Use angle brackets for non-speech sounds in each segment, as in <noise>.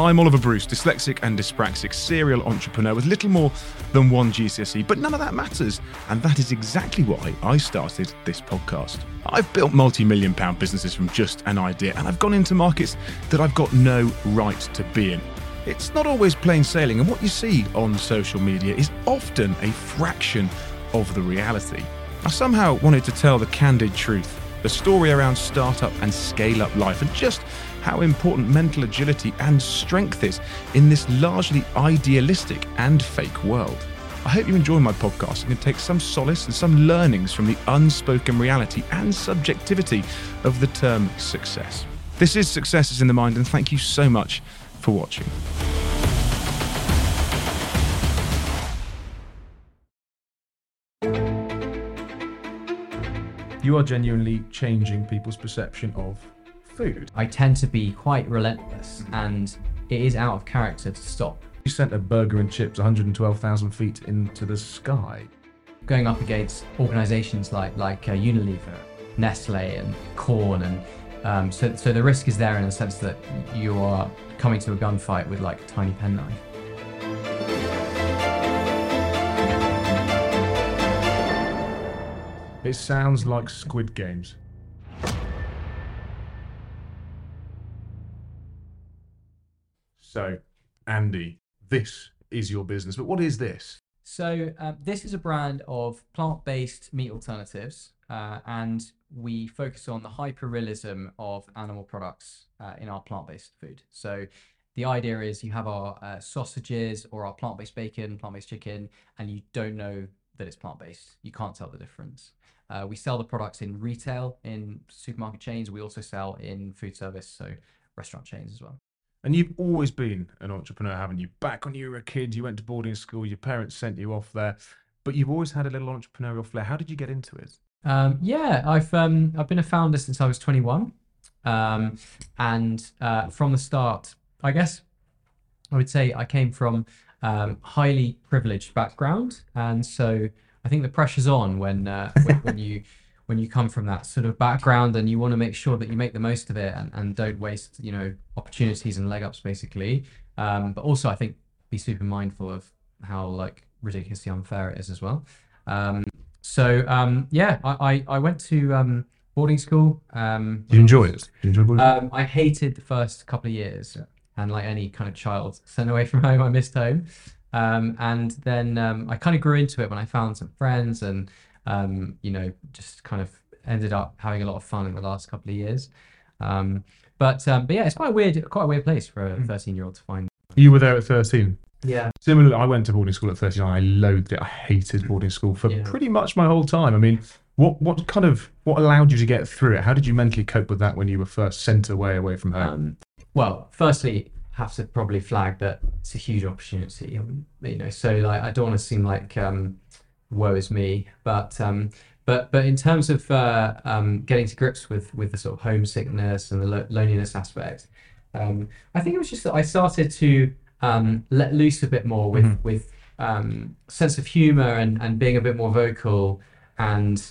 I'm Oliver Bruce, dyslexic and dyspraxic serial entrepreneur with little more than one GCSE, but none of that matters. And that is exactly why I started this podcast. I've built multi million pound businesses from just an idea, and I've gone into markets that I've got no right to be in. It's not always plain sailing, and what you see on social media is often a fraction of the reality. I somehow wanted to tell the candid truth, the story around startup and scale up life, and just how important mental agility and strength is in this largely idealistic and fake world. I hope you enjoy my podcast and can take some solace and some learnings from the unspoken reality and subjectivity of the term success. This is Success is in the Mind, and thank you so much for watching. You are genuinely changing people's perception of food. I tend to be quite relentless, and it is out of character to stop. You sent a burger and chips 112,000 feet into the sky. Going up against organisations like like uh, Unilever, Nestle, and Quorn, and um, so so the risk is there in the sense that you are coming to a gunfight with like a tiny penknife. It sounds like Squid Games. So, Andy, this is your business, but what is this? So um, this is a brand of plant-based meat alternatives, uh, and we focus on the hyper-realism of animal products uh, in our plant-based food. So the idea is you have our uh, sausages or our plant-based bacon, plant-based chicken, and you don't know that it's plant-based. You can't tell the difference. Uh, we sell the products in retail, in supermarket chains. We also sell in food service, so restaurant chains as well. And you've always been an entrepreneur, haven't you? Back when you were a kid, you went to boarding school, your parents sent you off there, but you've always had a little entrepreneurial flair. How did you get into it? Um, yeah, I've um, I've been a founder since I was 21, um, and uh, from the start, I guess I would say I came from um, highly privileged background, and so I think the pressure's on when uh, when, when <laughs> you when you come from that sort of background and you want to make sure that you make the most of it and, and don't waste you know opportunities and leg ups basically. Um, but also i think be super mindful of how like ridiculously unfair it is as well. Um, so um, yeah I, I, I went to um, boarding school um, Did you enjoy it? Did you enjoy boarding um, i hated the first couple of years and like any kind of child sent away <laughs> from home i missed home. Um, and then um, i kind of grew into it when i found some friends and um, you know, just kind of ended up having a lot of fun in the last couple of years. Um, but um, but yeah, it's quite a weird, quite a weird place for a Mm. 13 year old to find. You were there at 13. Yeah. Similarly, I went to boarding school at 13. I loathed it. I hated boarding school for Yeah. pretty much my whole time. I mean, what what kind of what allowed you to get through it? How did you mentally cope with that when you were first sent away away from home? Um, well, firstly, have to probably flag that it's a huge opportunity. You know, so like I don't want to seem like um, woe is me, but um, but but in terms of uh, um, getting to grips with with the sort of homesickness and the lo- loneliness aspect, um, I think it was just that I started to um, let loose a bit more with Mhm. with um, sense of humor and and being a bit more vocal and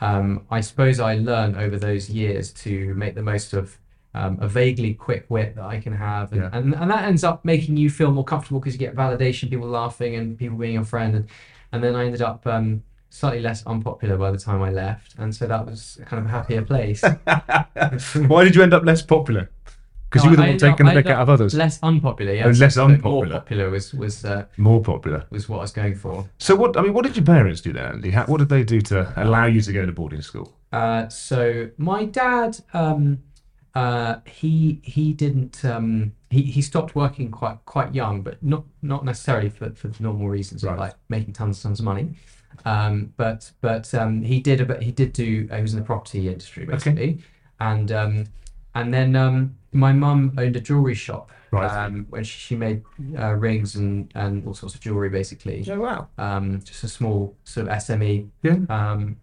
um, I suppose I learned over those years to make the most of um, a vaguely quick wit that I can have, and, Yeah. and, and that ends up making you feel more comfortable because you get validation, people laughing, and people being your friend, and and then I ended up um, slightly less unpopular by the time I left, and so that was kind of a happier place. <laughs> Why did you end up less popular? Because No, you were the one taking the pick out of others. Less unpopular, yeah. Oh, less More unpopular. popular was was uh, More popular. was what I was going for. So what? I mean, what did your parents do then, Andy? How, what did they do to allow you to go to boarding school? Uh, so my dad, um, uh, he he didn't um, he he stopped working quite quite young, but not not necessarily for, for the normal reasons Right. of like making tons and tons of money. Um, but but um, he did a bit, he did do uh, he was in the property industry basically, and um, and then um, my mum owned a jewelry shop. Right. Um, when she, she made uh, rings and, and all sorts of jewelry basically Oh wow. um, just a small sort of SME. Yeah. Um,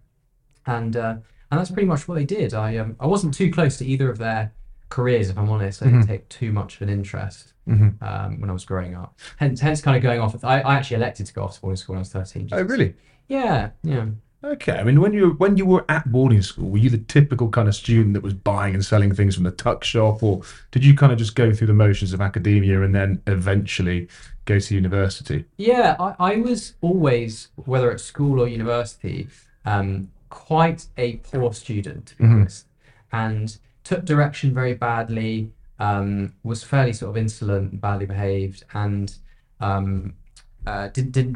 and uh, and that's pretty much what they did. I um, I wasn't too close to either of their careers, if I'm honest. I didn't Mhm. take too much of an interest hmm um, when I was growing up. Hence, hence kind of going off. I, I actually elected to go off to boarding school when I was 13. Oh really? Yeah, yeah. Okay. I mean, when you when you were at boarding school, were you the typical kind of student that was buying and selling things from the tuck shop, or did you kind of just go through the motions of academia and then eventually go to university? Yeah, I, I was always, whether at school or university, um, quite a poor student, to be honest, and took direction very badly. Um, was fairly sort of insolent, badly behaved, and um, uh, did did.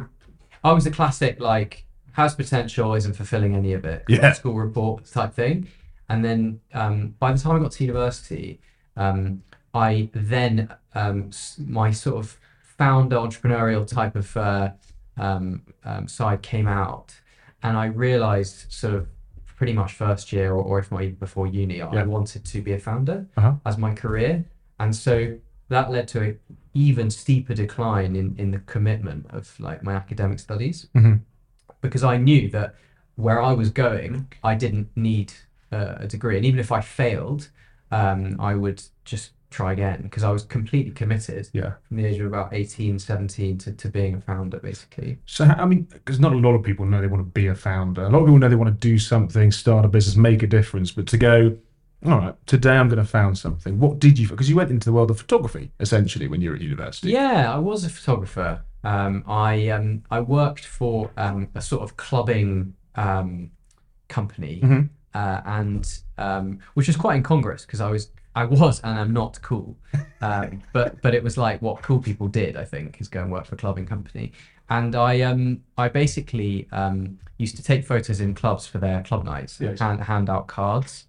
I was the classic like has potential, isn't fulfilling any of it. Yeah. School report type thing, and then um, by the time I got to university, um, I then um, my sort of founder entrepreneurial type of uh, um, um, side came out, and I realised sort of pretty much first year or, or if not even before uni, I Yeah. wanted to be a founder Uh-huh. as my career, and so that led to an even steeper decline in in the commitment of like my academic studies Mhm. because I knew that where I was going, I didn't need uh, a degree, and even if I failed, um, I would just try again because I was completely committed Yeah. from the age of about 18, 17 to, to being a founder, basically. So I mean, because not a lot of people know they want to be a founder. A lot of people know they want to do something, start a business, make a difference. But to go, all right, today I'm going to found something. What did you? Because you went into the world of photography essentially when you were at university. Yeah, I was a photographer. Um, I um, I worked for um, a sort of clubbing um, company, Mhm. uh, and um, which was quite incongruous because I was I was and I'm not cool, <laughs> um, but but it was like what cool people did. I think is go and work for a clubbing company, and I um I basically um used to take photos in clubs for their club nights, Yes. and hand out cards.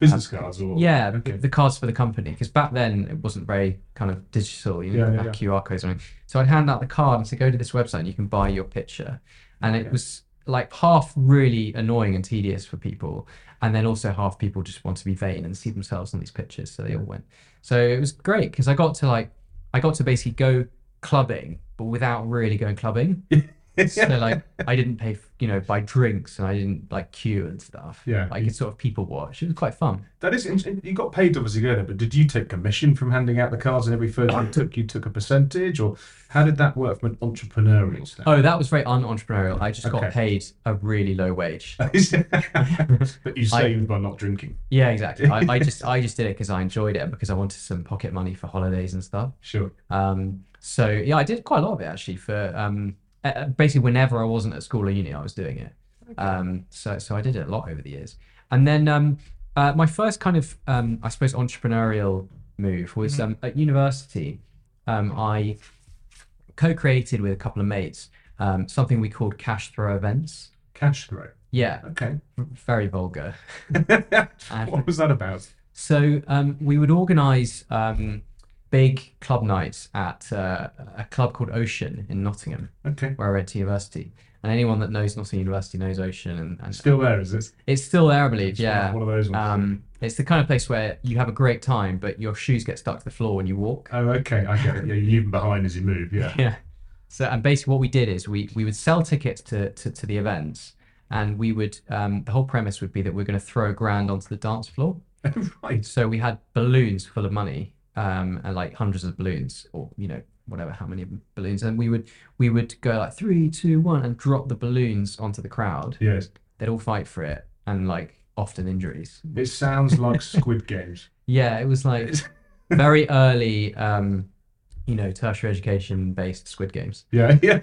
Business cards or Yeah, Okay. the, cards for the company because back then it wasn't very kind of digital. You Yeah, know, yeah, have QR codes or anything. So I'd hand out the card and say, "Go to this website and you can buy your picture," and it was like half really annoying and tedious for people, and then also half people just want to be vain and see themselves on these pictures, so they all went. So it was great because I got to like, I got to basically go clubbing, but without really going clubbing. <laughs> <laughs> so like I didn't pay, f- you know, buy drinks and I didn't like queue and stuff. Yeah. like it's sort of people watch. It was quite fun. That is, interesting. you got paid obviously go there, but did you take commission from handing out the cards and every photo you took? You took a percentage, or how did that work from an entrepreneurial standpoint? Oh, that was very un-entrepreneurial. I just Okay. got paid a really low wage. <laughs> <laughs> but you saved by not drinking. Yeah, exactly. I, I just I just did it because I enjoyed it and because I wanted some pocket money for holidays and stuff. Sure. Um, so yeah, I did quite a lot of it actually. For um, uh, basically whenever I wasn't at school or uni, I was doing it. Um, so so I did it a lot over the years. And then um, uh, my first kind of um, I suppose entrepreneurial move was um, at university. Um, I co-created with a couple of mates um, something we called cash throw events. Cash throw. Yeah, Okay. very vulgar. <laughs> what was that about? So um, we would organise um, big club nights at uh, a club called Ocean in Nottingham, Okay. where I went to university. And anyone that knows Nottingham University knows Ocean, and, and Still there, is it? it's still there, I believe. It's Yeah. One of those ones. Um, it's the kind of place where you have a great time, but your shoes get stuck to the floor when you walk. oh, okay. I get it. Yeah, you leave them behind as you move. Yeah. <laughs> Yeah. So and basically what we did is we we would sell tickets to to, to the events, and we would um, the whole premise would be that we're going to throw a grand onto the dance floor. <laughs> right. So we had balloons full of money, um, and like hundreds of balloons, or you know whatever how many balloons, and we would we would go like three, two, one, and drop the balloons onto the crowd. Yes. They'd all fight for it, and like often injuries. It sounds like Squid Games. <laughs> Yeah, it was like <laughs> very early, um, you know, tertiary education based Squid Games. Yeah. <laughs> Yeah.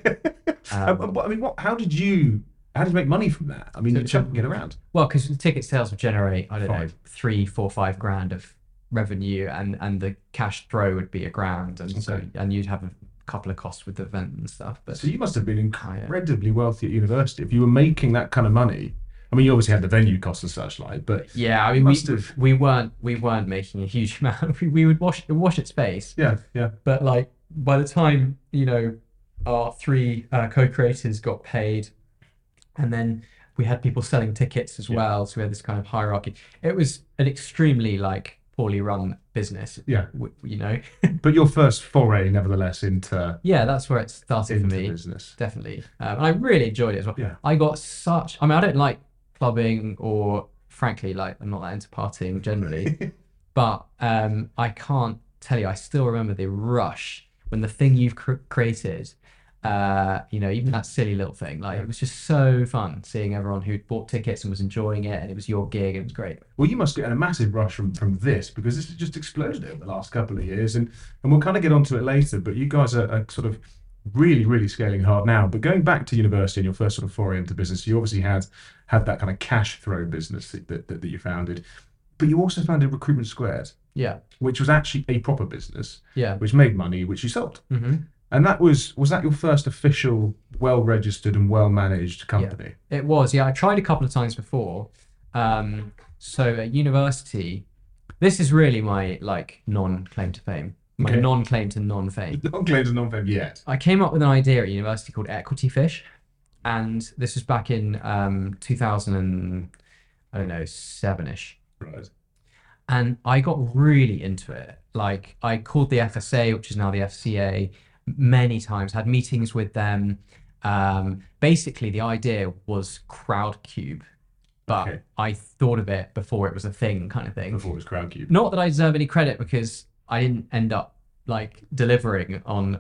Um, Uh, I mean, what? How did you? How did you make money from that? I mean, So- you're chucking it around. Well, because ticket sales would generate, I don't know, three, four, five grand of revenue, and and the cash throw would be a grand, and so and you'd have a couple of costs with the event and stuff. But So you must have been yeah. incredibly wealthy at university if you were making that kind of money. I mean, you obviously had the venue costs and such like, but yeah, I mean, we, have- we weren't we weren't making a huge <laughs> amount. We, we would wash wash at space, yeah, yeah. but like by the time you know our three uh, co-creators got paid, and then we had people selling tickets as Yeah. well, so we had this kind of hierarchy. It was an extremely like poorly run business. Yeah. w- you know. <laughs> But your first foray, nevertheless, into yeah, that's where it started for me. business. Definitely, um, and I really enjoyed it as well. Yeah. I got such. I mean, I don't like clubbing, or frankly, like I'm not that into partying generally. <laughs> but um, I can't tell you. I still remember the rush when the thing you've cr- created Uh, you know, even that silly little thing. Like it was just so fun seeing everyone who'd bought tickets and was enjoying it, and it was your gig. And it was great. Well, you must get a massive rush from, from this because this has just exploded over the last couple of years, and, and we'll kind of get onto it later. But you guys are, are sort of really, really scaling hard now. But going back to university and your first sort of foray into business, you obviously had had that kind of cash throw business that, that, that you founded, but you also founded Recruitment Squared, Yeah, which was actually a proper business, yeah. which made money, which you sold. hmm And that was was that your first official, well registered and well managed company? It was, yeah. I tried a couple of times before. Um, so at university, this is really my like non-claim to fame, my Okay. non-claim to non-fame. <laughs> Non claimed to non fame yet. I came up with an idea at university called Equity Fish, and this was back in um, 2000 and I don't know seven-ish. Right. and I got really into it. Like I called the FSA, which is now the FCA, many times. Had meetings with them. Um, basically, the idea was Crowdcube, but Okay. I thought of it before it was a thing, kind of thing. Before it was Crowdcube. Not that I deserve any credit because I didn't end up like delivering on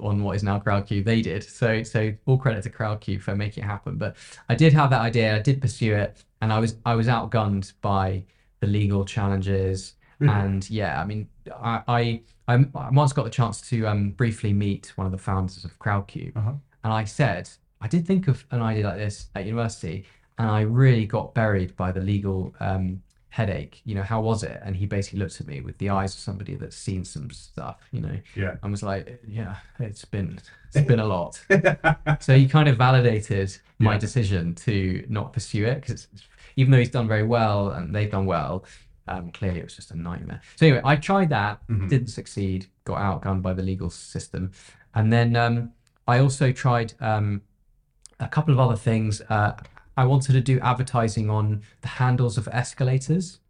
on what is now Crowdcube. They did. So so all credit to Crowdcube for making it happen. But I did have that idea. I did pursue it, and I was I was outgunned by the legal challenges. Really? And yeah, I mean, I, I I I once got the chance to um briefly meet one of the founders of Crowdcube, Uh-huh. and I said I did think of an idea like this at university, and I really got buried by the legal um, headache. You know, how was it? And he basically looked at me with the eyes of somebody that's seen some stuff. You know, Yeah. and was like, "Yeah, it's been it's been a lot." <laughs> so he kind of validated my Yeah. decision to not pursue it because even though he's done very well and they've done well, um, clearly it was just a nightmare. So anyway, I tried that, Mhm. didn't succeed, got outgunned by the legal system, and then um, I also tried um, a couple of other things. Uh, I wanted to do advertising on the handles of escalators.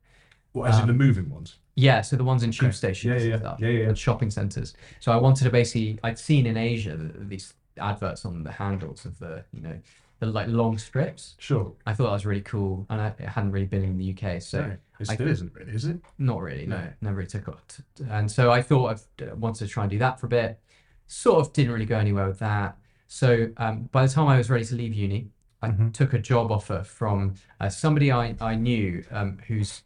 What, as in Um, the moving ones? Yeah, so the ones in tube Okay. stations Yeah, yeah, and stuff, yeah, yeah, yeah. and shopping centers. So I wanted to basically, I'd seen in Asia these adverts on the handles of the, you know, the like long strips. Sure. I thought that was really cool, and I, it hadn't really been in the UK, so no, it I- still isn't really, is it? not really, no, No. never really took it. And so I thought I wanted to try and do that for a bit. Sort of didn't really go anywhere with that. So um, by the time I was ready to leave uni, I Mhm. took a job offer from uh, somebody I, I knew um, who's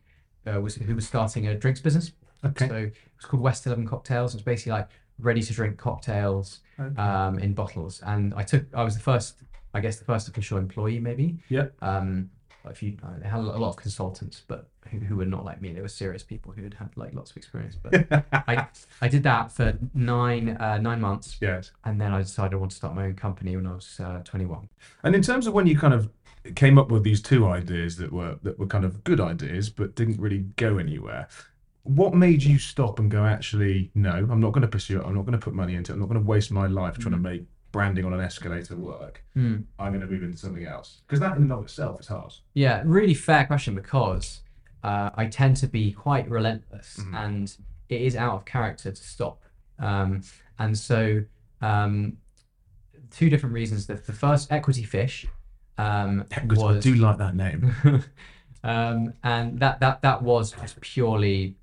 uh, was who was starting a drinks business. Okay. So it's called West Eleven Cocktails. It's basically like ready to drink cocktails Okay. um, in bottles. And I took I was the first, I guess, the first official employee maybe. Yeah. Um, few uh, they had a lot of consultants, but who, who were not like me. They were serious people who had had like lots of experience. But <laughs> I I did that for nine uh, nine months, yes. and then I decided I wanted to start my own company when I was uh, 21. And in terms of when you kind of came up with these two ideas that were that were kind of good ideas but didn't really go anywhere, what made you stop and go? Actually, no, I'm not going to pursue it. I'm not going to put money into it. I'm not going to waste my life trying to make branding on an escalator work. Hmm. I'm going to move into something else because that in and of itself is hard. Yeah, really fair question because uh, I tend to be quite relentless Mhm. and it is out of character to stop. Um, and so, um, two different reasons. The, the first, Equity Fish, um, I was. do like that name. <laughs> um, and that, that, that was just purely,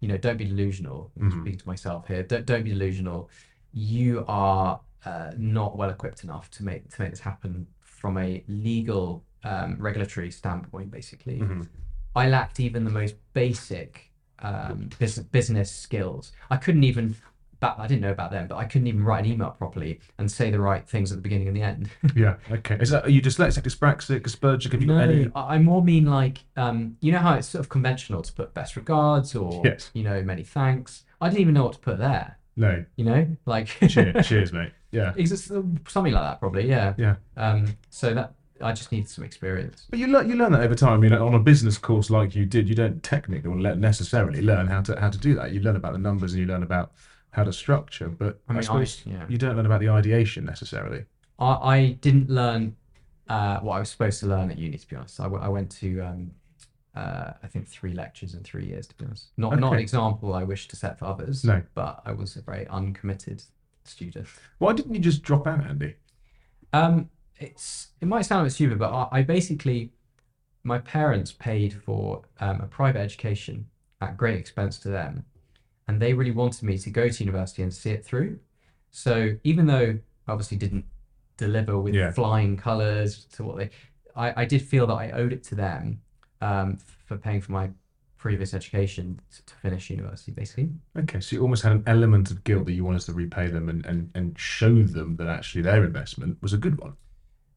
you know, don't be delusional. I'm Mhm. speaking to myself here. Don't, don't be delusional. You are uh, not well equipped enough to make to make this happen from a legal um, regulatory standpoint. Basically, Mhm. I lacked even the most basic um, business business skills. I couldn't even. I didn't know about them, but I couldn't even write an email properly and say the right things at the beginning and the end. <laughs> Yeah. Okay. Is that are you dyslexic, dyspraxic, Asperger? Have you got No, any? I I more mean like um, you know how it's sort of conventional to put best regards or Yes. you know many thanks. I didn't even know what to put there. No. You know, like Cheers, cheers, mate. <laughs> Yeah. It's something like that, probably. Yeah. Yeah. Um. So that I just need some experience. But you learn you learn that over time. You know, on a business course like you did, you don't technically or necessarily learn how to how to do that. You learn about the numbers and you learn about how to structure, but I I, mean, I, suppose yeah. you don't learn about the ideation necessarily. I, I didn't learn uh, what I was supposed to learn at uni. To be honest, I, w- I went to um, uh, I think three lectures in three years. To be honest, not not an example I wish to set for others. No. but I was a very uncommitted student. Why didn't you just drop out, Andy? Um, it's it might sound a bit stupid, but I, I basically my parents paid for um, a private education at great expense to them, and they really wanted me to go to university and see it through. So even though I obviously didn't deliver with Yeah. flying colours to what they. I, I did feel that I owed it to them um, for paying for my previous education to, to finish university, basically. Okay, so you almost had an element of guilt that you wanted to repay them and, and, and show them that actually their investment was a good one.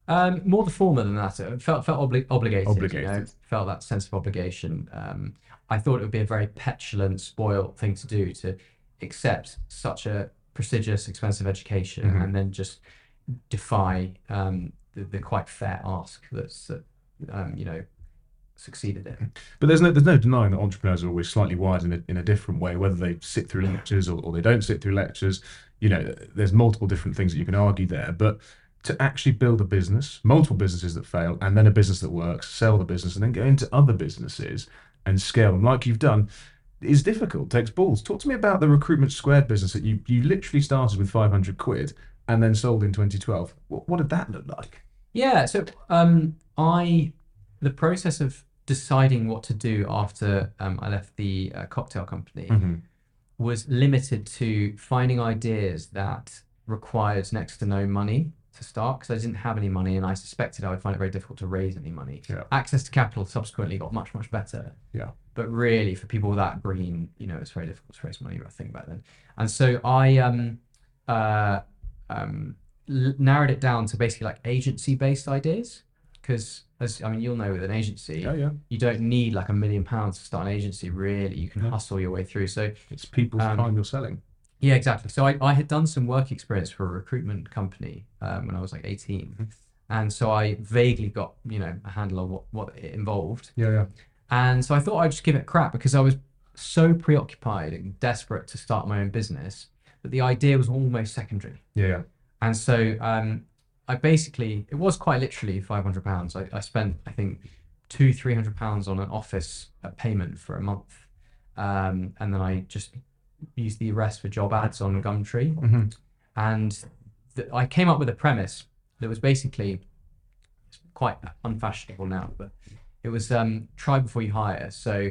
Um, more the former than that. It felt felt obli- obligated. You know, Obligated. felt that sense of obligation. Um, I thought it would be a very petulant, spoiled thing to do to accept such a prestigious, expensive education Mhm. and then just defy um, the, the quite fair ask that's that um, you know succeeded in. But there's no there's no denying that entrepreneurs are always slightly wired in a, in a different way, whether they sit through lectures or, or they don't sit through lectures. You know, there's multiple different things that you can argue there. But to actually build a business, multiple businesses that fail, and then a business that works, sell the business, and then go into other businesses and scale them like you've done is difficult. Takes balls. Talk to me about the recruitment squared business that you you literally started with 500 quid and then sold in 2012. What, what did that look like? Yeah, so um, I the process of deciding what to do after um, I left the uh, cocktail company Mhm. was limited to finding ideas that required next to no money to start because I didn't have any money and I suspected I would find it very difficult to raise any money. Yeah. Access to capital subsequently got much much better. Yeah. But really, for people that green, you know, it's very difficult to raise money. I think back then, and so I um uh um l- narrowed it down to basically like agency based ideas because as I mean you'll know with an agency Yeah, yeah. you don't need like a million pounds to start an agency really you can No. hustle your way through so It's people's Um, time you're selling. yeah exactly so I, I had done some work experience for a recruitment company um, when I was like 18 Mhm. and so I vaguely got you know a handle on what, what it involved Yeah, yeah. and so I thought I'd just give it a crack because I was so preoccupied and desperate to start my own business that the idea was almost secondary Yeah, yeah. and so um, I basically, it was quite literally five hundred pounds. I, I spent, I think, two, three hundred pounds on an office payment for a month, um, and then I just used the rest for job ads on Gumtree. Mhm. And th- I came up with a premise that was basically it's quite unfashionable now, but it was um, try before you hire. So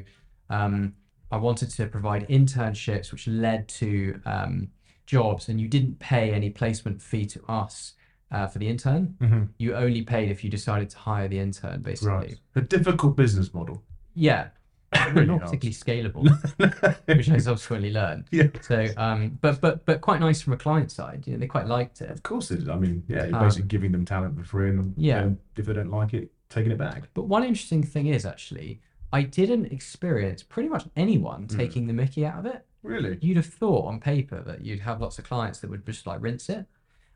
um, I wanted to provide internships which led to um, jobs, and you didn't pay any placement fee to us uh, for the intern. Mhm. You only paid if you decided to hire the intern, basically. Right. A difficult business model. Yeah, <coughs> Really not particularly scalable, <laughs> which I subsequently learned. Yeah. So, um, but but but quite nice from a client side. You know, they quite liked it. Of course it is. I mean, yeah, you're Um, basically giving them talent for free, and Yeah. you know, if they don't like it, taking it back. But one interesting thing is actually, I didn't experience pretty much anyone Mm. taking the Mickey out of it. Really? You'd have thought on paper that you'd have lots of clients that would just like rinse it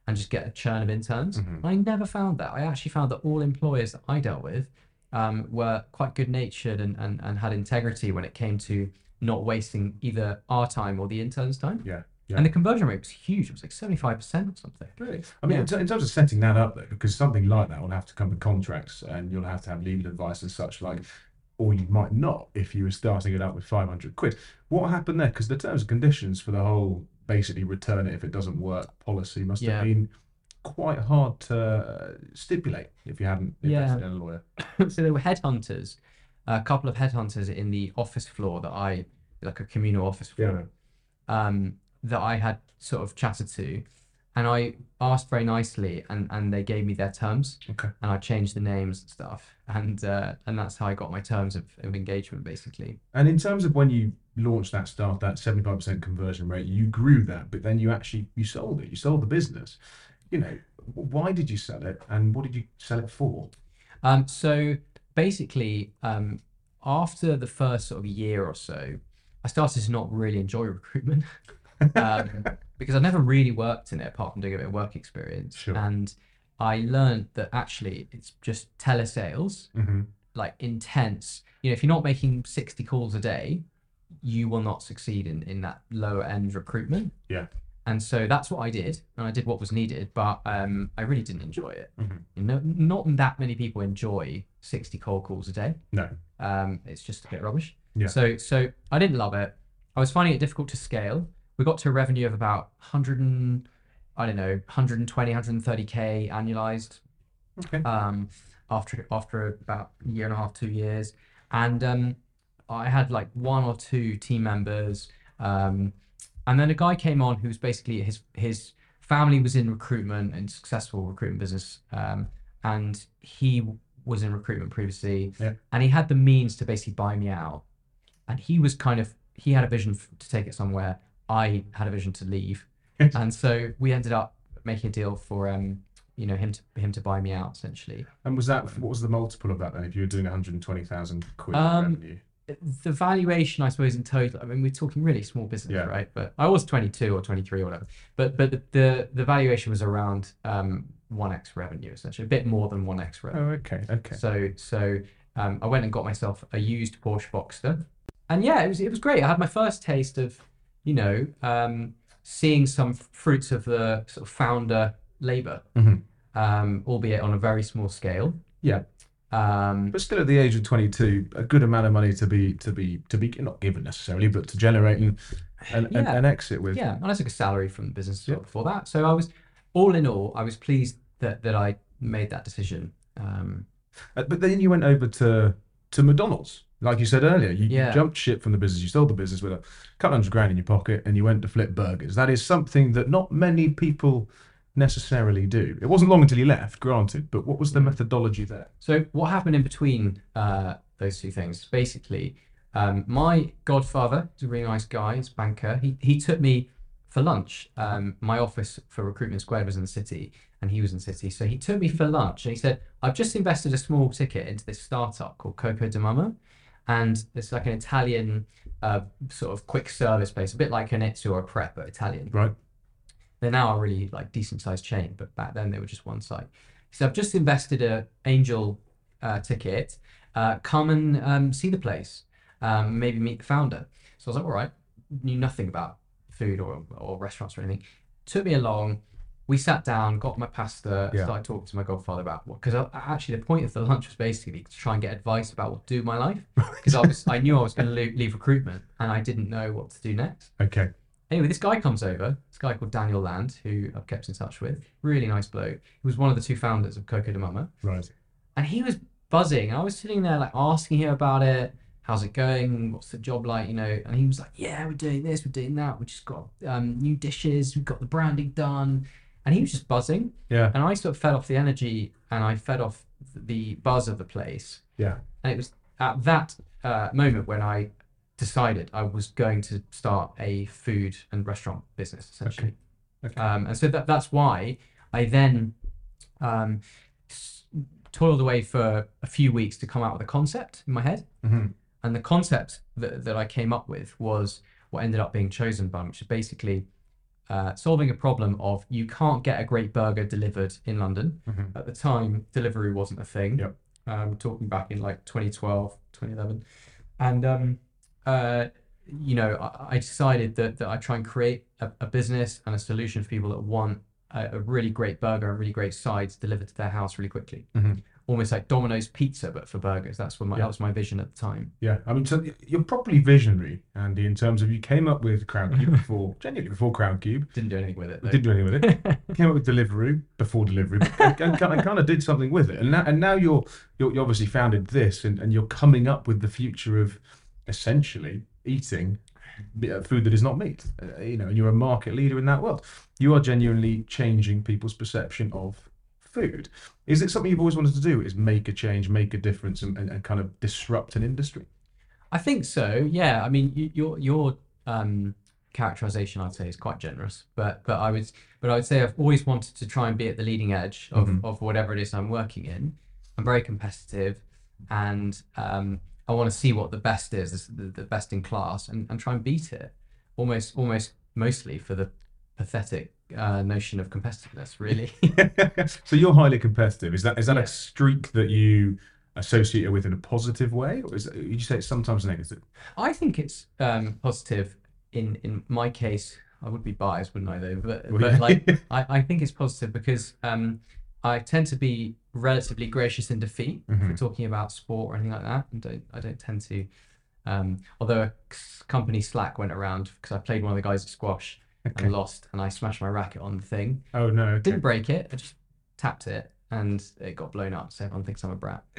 and just get a churn of interns. Mhm. I never found that. I actually found that all employers that I dealt with um, were quite good natured and, and, and had integrity when it came to not wasting either our time or the interns' time. Yeah. Yeah. And the conversion rate was huge. It was like 75% or something. Really? I mean, Yeah. in, in terms of setting that up, though, because something like that will have to come with contracts, and you'll have to have legal advice and such like, or you might not if you were starting it out with 500 quid. What happened there? Because the terms and conditions for the whole basically return it if it doesn't work policy must Yeah. have been quite hard to uh, stipulate if you hadn't Yeah. invested in a lawyer. <coughs> so there were headhunters, a couple of headhunters in the office floor that I, like a communal office floor, um, that I had sort of chatted to, and I asked very nicely, and and they gave me their terms, Okay. and I changed the names and stuff, and uh, and that's how I got my terms of, of engagement basically. And in terms of when you launched that start, that 75% conversion rate, you grew that, but then you actually you sold it. You sold the business. You know, why did you sell it and what did you sell it for? Um, so basically, um, after the first sort of year or so, I started to not really enjoy <laughs> recruitment um, because I've never really worked in it apart from doing a bit of work experience. Sure. And I learned that actually it's just telesales, Mm-hmm. like intense. You know, if you're not making 60 calls a day, you will not succeed in, in that lower end recruitment. Yeah. And so that's what I did, and I did what was needed, but um, I really didn't enjoy it. Mhm. You know, not that many people enjoy 60 cold calls a day. No. Um, it's just a bit rubbish. Yeah. So, so I didn't love it. I was finding it difficult to scale. We got to a revenue of about 100 and, I don't know, 120, 130k annualized Okay. um, after after about a year and a half, two years, and um, I had like one or two team members, um, and then a guy came on who was basically his his family was in recruitment and successful recruitment business, um, and he was in recruitment previously, Yeah. and he had the means to basically buy me out, and he was kind of he had a vision f- to take it somewhere. I had a vision to leave, and so we ended up making a deal for um, you know him to him to buy me out essentially. And was that what was the multiple of that then? If you were doing 120,000 quid Um, revenue, the valuation, I suppose, in total. I mean, we're talking really small business, Yeah. right? But I was 22 or 23 or whatever. But but the the, the valuation was around um, one x revenue, essentially, a bit more than one x revenue. oh okay, okay. So so um, I went and got myself a used Porsche Boxster, and yeah, it was it was great. I had my first taste of, you know, um, seeing some fruits of the sort of founder labor, Mhm. um, albeit on a very small scale. Yeah. Um, But still, at the age of 22, a good amount of money to be to be to be not given necessarily, but to generate an an, an, Yeah. an exit with. Yeah, and I took a salary from the business as well Yeah. before that. So I was, all in all, I was pleased that that I made that decision. Um, Uh, But then you went over to to McDonald's, like you said earlier. You, you Yeah. jumped ship from the business. You sold the business with a couple hundred grand in your pocket, and you went to flip burgers. That is something that not many people necessarily do. It wasn't long until you left, granted. But what was the methodology there? so what happened in between uh, those two things? Basically, um, my godfather is a really nice guy. He's a banker. He he took me for lunch. Um, my office for Recruitment Squared was in the city, and he was in city. So he took me for lunch, and he said, "I've just invested a small ticket into this startup called Coco di Mama." and it's like an Italian uh, sort of quick service place, a bit like an Itsu or a Pret, but Italian. Right. They're now a really like decent sized chain, but back then they were just one site. So I've just invested a angel uh, ticket. Uh, come and um, see the place. Um, maybe meet the founder. So I was like, all right. Knew nothing about food or or restaurants or anything. Took me along. We sat down, got my pasta, Yeah. started talking to my godfather about what. Because actually, the point of the lunch was basically to try and get advice about what to do with my life. <laughs> Because I was, I knew I was going to leave, leave recruitment, and I didn't know what to do next. Okay. Anyway, this guy comes over, this guy called Daniel Land, who I've kept in touch with. Really nice bloke. He was one of the two founders of Coco di Mama. Right. And he was buzzing. I was sitting there like asking him about it. How's it going? What's the job like? You know, and he was like, Yeah, we're doing this, we're doing that. We just got um, new dishes, we've got the branding done. And he was just buzzing. Yeah. And I sort of fed off the energy and I fed off the buzz of the place. Yeah. And it was at that uh, moment when I decided I was going to start a food and restaurant business, essentially. Okay. Um, and so that, that's why I then um, s- toiled away for a few weeks to come out with a concept in my head. Mhm. And the concept that, that I came up with was what ended up being Chosen Bun, which is basically uh, solving a problem of you can't get a great burger delivered in London. Mhm. At the time, delivery wasn't a thing. Yep. Um, talking back in like 2012, 2011. And, um, uh, you know, I, I decided that, that I'd try and create a, a business and a solution for people that want a, a really great burger and really great sides delivered to their house really quickly. Mhm. Almost like Domino's pizza, but for burgers. That's what my, Yeah. that was my vision at the time. Yeah, I mean, so you're probably visionary, Andy, in terms of you came up with Crowdcube <laughs> before, genuinely before Crowdcube, Didn't do anything with it. Though. didn't do anything with it. <laughs> came up with Deliveroo before Deliveroo, and, and, kind of- kind of did something with it. And now, and now you're, you're you obviously founded this, and, and you're coming up with the future of essentially eating food that is not meat. Uh, you know, and you're a market leader in that world. You are genuinely changing people's perception of food. Is it something you've always wanted to do? Is make a change, make a difference, and, and, and kind of disrupt an industry? I think so. Yeah. I mean, y- your your um, characterization, I'd say, is quite generous. But but I would but I would say I've always wanted to try and be at the leading edge of, Mhm. of whatever it is I'm working in. I'm very competitive, and um, I want to see what the best is, the, the best in class, and, and try and beat it. Almost almost mostly for the pathetic uh, notion of competitiveness, really. <laughs> so you're highly competitive. Is that is that Yeah. a streak that you associate it with in a positive way, or is it, you say it's sometimes negative? I think it's um, positive. In in my case, I would be biased, wouldn't I? Though, but Well, but yeah. like <laughs> I, I think it's positive because um, I tend to be relatively gracious in defeat if we're Mhm. talking about sport or anything like that. And don't I don't tend to. Um, although a company Slack went around because I played one of the guys at squash Okay. and lost, and I smashed my racket on the thing. Oh no, okay. Didn't break it. I just tapped it. and it got blown up. So everyone thinks I'm a brat. <laughs>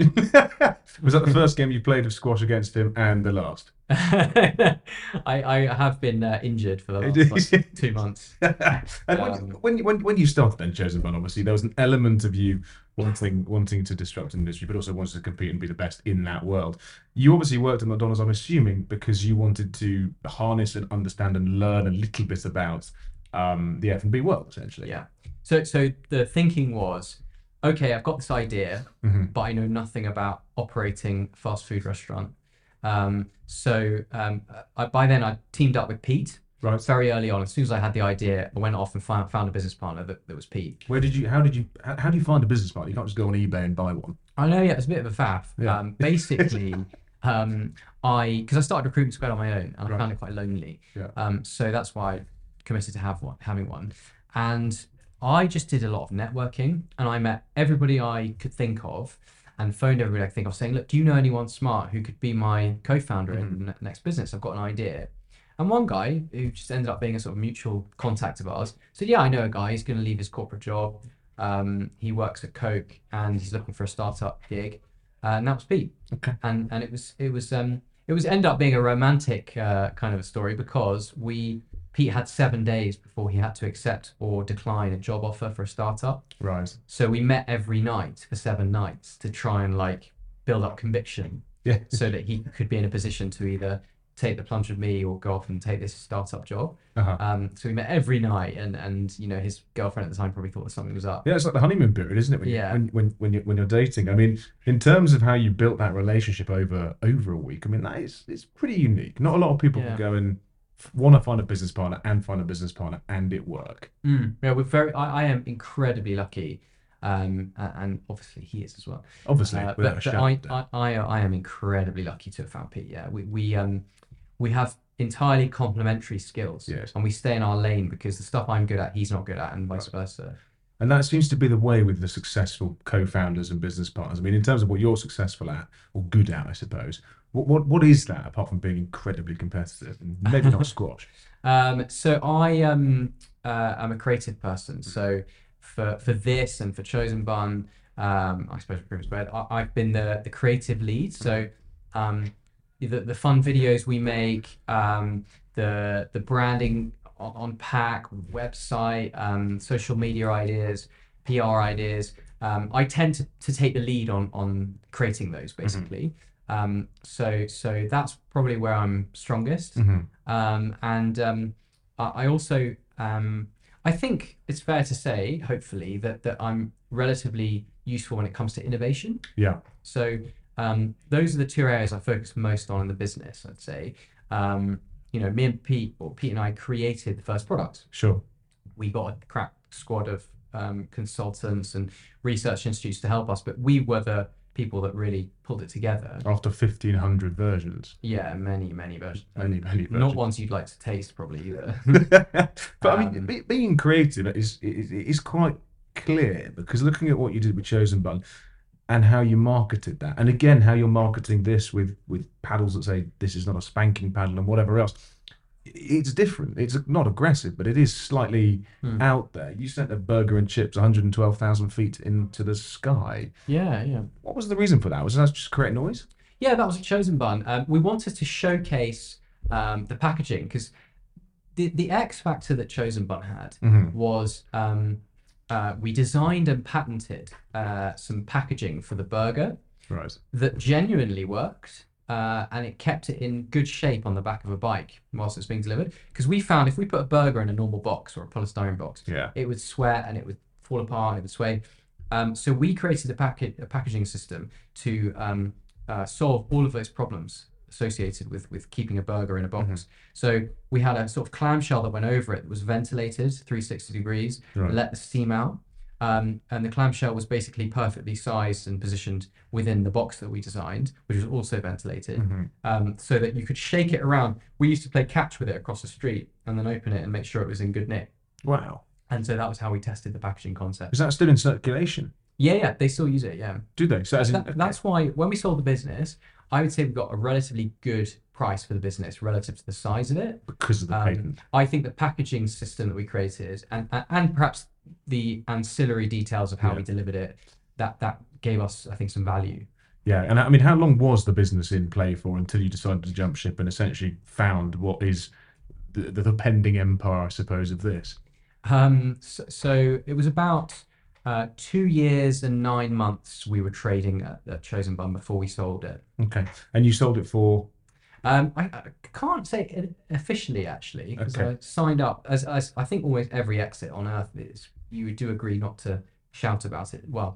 was that the first game you played of squash against him and the last? <laughs> I, I have been uh, injured for the <laughs> last like, two months. and when, Um, when, when, when you started then Chosen Bun obviously there was an element of you wanting wanting to disrupt an industry but also wanted to compete and be the best in that world you obviously worked at mcdonald's i'm assuming because you wanted to harness and understand and learn a little bit about um, the f&b world essentially Yeah. So so the thinking was, okay, I've got this idea, Mhm. but I know nothing about operating fast food restaurant. Um, so um, I, by then I teamed up with Pete right very early on. As soon as I had the idea, I went off and found, found a business partner that, that was Pete. where did you how did you how, how do you find a business partner you can't just go on ebay and buy one I know, yeah, it's a bit of a faff. Yeah. Um, basically, <laughs> um, I because I started Recruitment Squared on my own, and I Right. found it quite lonely. Yeah. Um, so that's why I committed to have one, having one, and I just did a lot of networking, and I met everybody I could think of, and phoned everybody I could think of, saying, "Look, do you know anyone smart who could be my co-founder in the next business? I've got an idea." And one guy who just ended up being a sort of mutual contact of ours said, "Yeah, I know a guy. He's going to leave his corporate job. Um, he works at Coke and he's looking for a startup gig." Uh, and that was Pete. Okay. And and it was it was um it was end up being a romantic uh, kind of a story because we Pete had seven days before he had to accept or decline a job offer for a startup. right So we met every night for seven nights to try and like build up conviction yeah so that he could be in a position to either take the plunge with me or go off and take this startup job. uh-huh. Um, so we met every night, and and you know his girlfriend at the time probably thought that something was up. Yeah, it's like the honeymoon period, isn't it? When Yeah. You, when when when you're, when you're dating, I mean, in terms of how you built that relationship over over a week, I mean, that is it's pretty unique. Not a lot of people Yeah. can go and want to find a business partner and find a business partner and it work. Mm. Yeah, we're very. I, I am incredibly lucky, um, and obviously he is as well. Obviously, Uh, without but a but I, of a doubt. I, I, I am incredibly lucky to have found Pete. Yeah, we we um we have entirely complementary skills. Yes. And we stay in our lane because the stuff I'm good at, he's not good at, and vice versa. And that seems to be the way with the successful co-founders and business partners. I mean, in terms of what you're successful at or good at, I suppose. What what, what is that apart from being incredibly competitive and maybe not <laughs> squash? Um, so I um uh, I'm a creative person. So for for this and for Chosen Bun, um, I suppose Recruitment Squared, I, I've been the the creative lead. So um, the the fun videos we make, um, the the branding on, on pack, website, um, social media ideas, PR ideas. Um, I tend to, to take the lead on on creating those basically. Um, so so that's probably where I'm strongest. Mhm. Um, and um, I I also um, I think it's fair to say, hopefully, that that I'm relatively useful when it comes to innovation. Yeah. So um, those are the two areas I focus most on in the business. I'd say. Um, you know, me and Pete, or Pete and I, created the first product. Sure. We got a crack squad of um, consultants and research institutes to help us, but we were the people that really pulled it together. After fifteen hundred versions. Yeah, many, many versions. Many, many versions. Not ones you'd like to taste, probably either. <laughs> but I mean, Um, be, being creative is, is is quite clear because looking at what you did with Chosen Bun and how you marketed that, and again how you're marketing this with with paddles that say this is not a spanking paddle and whatever else, it's different. It's not aggressive, but it is slightly Hmm. out there. You sent a burger and chips 112,000 feet into the sky. yeah, yeah. What was the reason for that? Was that just create noise? Yeah, that was a chosen bun. Um, we wanted to showcase um, the packaging because the the X factor that chosen bun had Mhm. was um, uh, we designed and patented uh, some packaging for the burger Right. that genuinely worked. Uh, and it kept it in good shape on the back of a bike whilst it's being delivered. Because we found if we put a burger in a normal box or a polystyrene box, Yeah. it would sweat and it would fall apart and it would sway. Um, so we created a, packet, a packaging system to um, uh, solve all of those problems associated with with keeping a burger in a box. So we had a sort of clamshell that went over it that was ventilated 360 degrees, Right. let the steam out. Um, and the clamshell was basically perfectly sized and positioned within the box that we designed, which was also ventilated, Mhm. um, so that you could shake it around. We used to play catch with it across the street and then open it and make sure it was in good nick. Wow. And so that was how we tested the packaging concept. Is that still in circulation? Yeah, yeah, they still use it. Yeah, Do they? So in, That- that's why when we sold the business, I would say we've got a relatively good price for the business relative to the size of it. because of the Um, patent. I think the packaging system that we created, and and, and perhaps the ancillary details of how Yeah. we delivered it, that that gave us, I think, some value. Yeah, and I mean, how long was the business in play for until you decided to jump ship and essentially found what is the, the, the pending empire, I suppose, of this? Um, so, so it was about uh, two years and nine months we were trading at, at Chosen Bun before we sold it. Okay, and you sold it for Um, I, I can't say officially actually because Okay. I signed up as, as I think almost every exit on earth is you do agree not to shout about it. Well,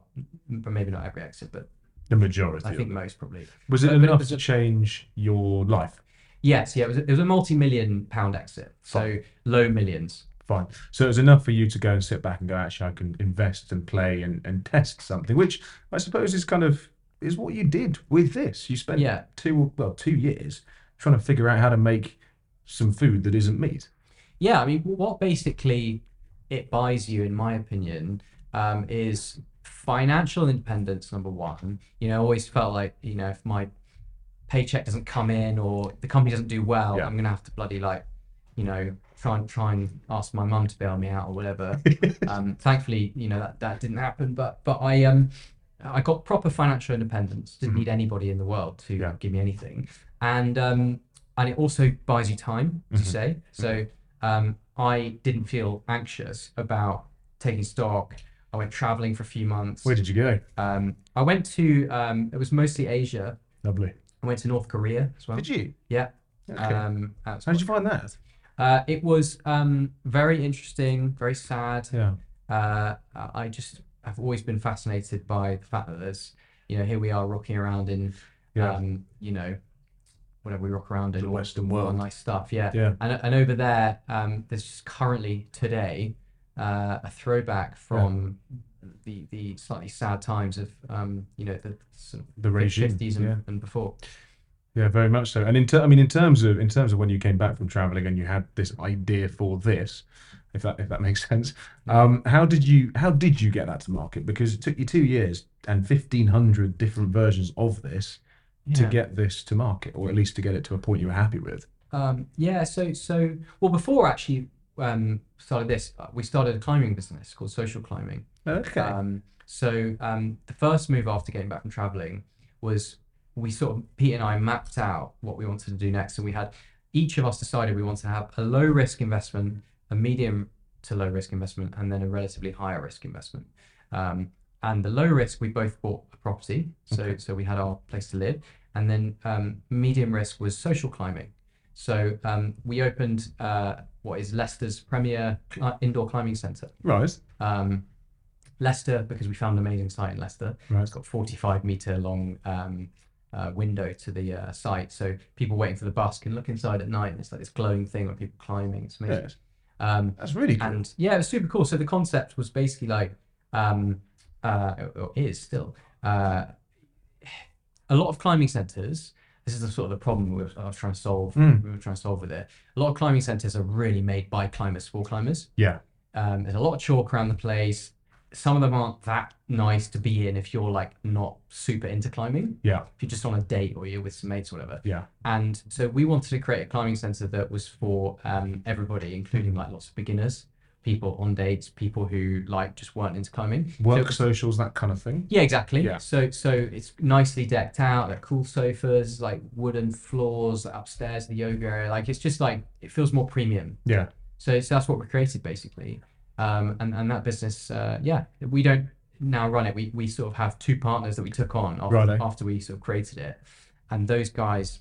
but maybe not every exit, but the majority. I think most probably. Was it but- but it enough was to a- change your life? Yes, yeah, it was, it was a multi-million pound exit, so low millions. Fine. So it was enough for you to go and sit back and go, actually, I can invest and play and, and test something, which I suppose is kind of is what you did with this. You spent Yeah. two well two years trying to figure out how to make some food that isn't meat. Yeah, I mean, what basically it buys you, in my opinion, um, is financial independence. Number one, you know, I always felt like you know if my paycheck doesn't come in or the company doesn't do well, Yeah. I'm gonna have to bloody like, you know, try and try and ask my mum to bail me out or whatever. <laughs> um, thankfully, you know that that didn't happen, but but I um I got proper financial independence. Didn't Mhm. need anybody in the world to Yeah. give me anything, and um and it also buys you time to Mhm. say. So um I didn't feel anxious about taking stock. I went traveling for a few months. Where did you go? Um, I went to um, it was mostly Asia. Lovely. I went to North Korea as well. Did you? Yeah. Okay. Um, how did you find that? Uh, it was um, very interesting, very sad. Yeah. Uh, I just have always been fascinated by the fact that there's, you know, here we are rocking around in, Yeah. um, you know, whatever we rock around in, The all- Western all world. nice stuff. Yeah. Yeah. And and over there, um, there's just currently today uh, a throwback from the the slightly sad times of, um, you know, the sort of The regime. fifties and, Yeah. and before. Yeah, very much so. And in ter- I mean, in terms of in terms of when you came back from traveling and you had this idea for this, if that if that <laughs> makes sense, um, how did you how did you get that to market? Because it took you two years and fifteen hundred different versions of this to get this to market, or at least to get it to a point you were happy with. Um, yeah, so so well before actually um, started this, uh, we started a climbing business called Social Climbing. Okay. Um, so um, the first move after getting back from traveling was we sort of Pete and I mapped out what we wanted to do next, and we had each of us decided we wanted to have a low risk investment, a medium to low risk investment, and then a relatively higher risk investment. Um, and the low risk, we both bought a property, so Okay. so we had our place to live, and then um, medium risk was social climbing. So um, we opened uh, what is Leicester's premier cli- indoor climbing centre. right. Um, Leicester, because we found an amazing site in Leicester. Right. It's got 45 meter long um, uh, window to the uh, site, so people waiting for the bus can look inside at night, and it's like this glowing thing where people climbing. It's amazing. Yes. Um, That's really cool. and yeah, it was super cool. So the concept was basically like, um, uh, or is still, uh, a lot of climbing centers. This is the sort of the problem we were, I was trying to solve. Mm. We were trying to solve with it. A lot of climbing centers are really made by climbers for climbers. yeah. Um, there's a lot of chalk around the place. Some of them aren't that nice to be in if you're like not super into climbing. Yeah. If you're just on a date or you're with some mates or whatever. Yeah. And so we wanted to create a climbing center that was for um, everybody, including like lots of beginners, people on dates, people who like just weren't into climbing. So Work was- socials, that kind of thing. yeah, exactly. Yeah. So so it's nicely decked out. Like cool sofas, like wooden floors upstairs, the yoga area. Like it's just like it feels more premium. Yeah. So, so that's what we created basically. Um, and, and that business, uh, yeah, we don't now run it. We, we sort of have two partners that we took on after, after we sort of created it. And those guys,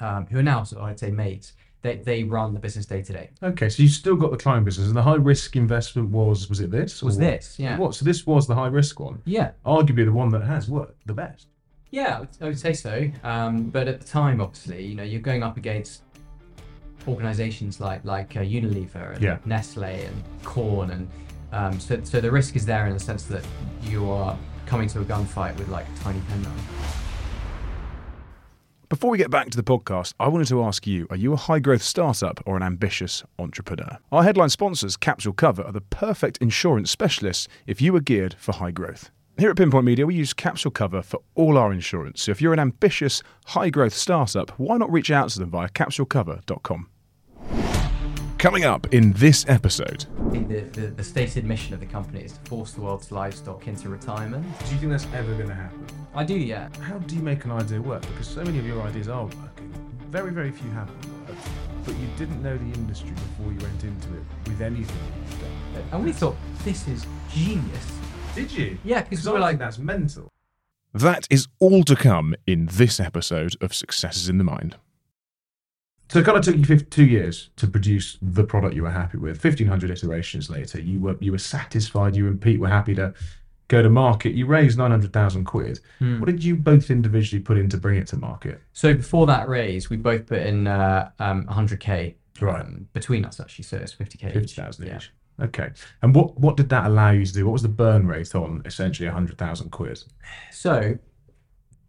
um, who are now sort of, I'd say mates, they, they run the business day to day. Okay. So you still got the client business, and the high risk investment was was it this? Was this, yeah. What? So this was the high risk one. Yeah. Arguably the one that has worked the best. Yeah, I would, I would say so. Um, but at the time, obviously, you know, you're going up against organizations like like uh, Unilever and Yeah. Nestle and Quorn, and um, so so the risk is there in the sense that you are coming to a gunfight with like a tiny penknife. Before we get back to the podcast, I wanted to ask you are you a high growth startup or an ambitious entrepreneur? Our headline sponsors, Capsule Cover, are the perfect insurance specialists if you are geared for high growth. Here at Pinpoint Media, we use Capsule Cover for all our insurance. So if you're an ambitious, high growth startup, why not reach out to them via capsulecover.com? Coming up in this episode. The, the, the stated mission of the company is to force the world's livestock into retirement. Do you think that's ever going to happen? I do, yeah. How do you make an idea work? Because so many of your ideas are working. Very, very few haven't worked. But you didn't know the industry before you went into it with anything you've done. And we thought, this is genius. Did you? Yeah, because Because we I were like like, that's mental. That is all to come in this episode of Successes in the Mind. So it kind of took you 50, two years to produce the product you were happy with. Fifteen hundred iterations later, you were you were satisfied. You and Pete were happy to go to market. You raised nine hundred thousand quid. Hmm. What did you both individually put in to bring it to market? So before that raise, we both put in uh, um, 100k Right. um, between us actually, so it's 50k. Fifty each. thousand Yeah. each. Okay. And what what did that allow you to do? What was the burn rate on essentially hundred thousand quid? So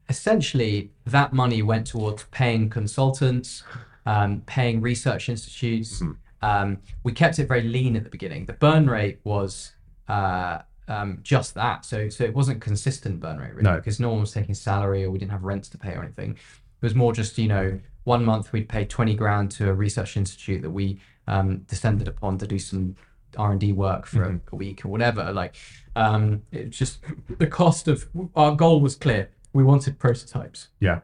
essentially, that money went towards paying consultants, um, paying research institutes. Mhm. Um, we kept it very lean at the beginning. The burn rate was uh, um, just that. So so it wasn't consistent burn rate really No. because no one was taking salary or we didn't have rents to pay or anything. It was more just you know one month we'd pay twenty grand to a research institute that we um, descended upon to do some R and D work for a, a week or whatever. Like um, it's just <laughs> the cost of our goal was clear. We wanted prototypes, Yeah.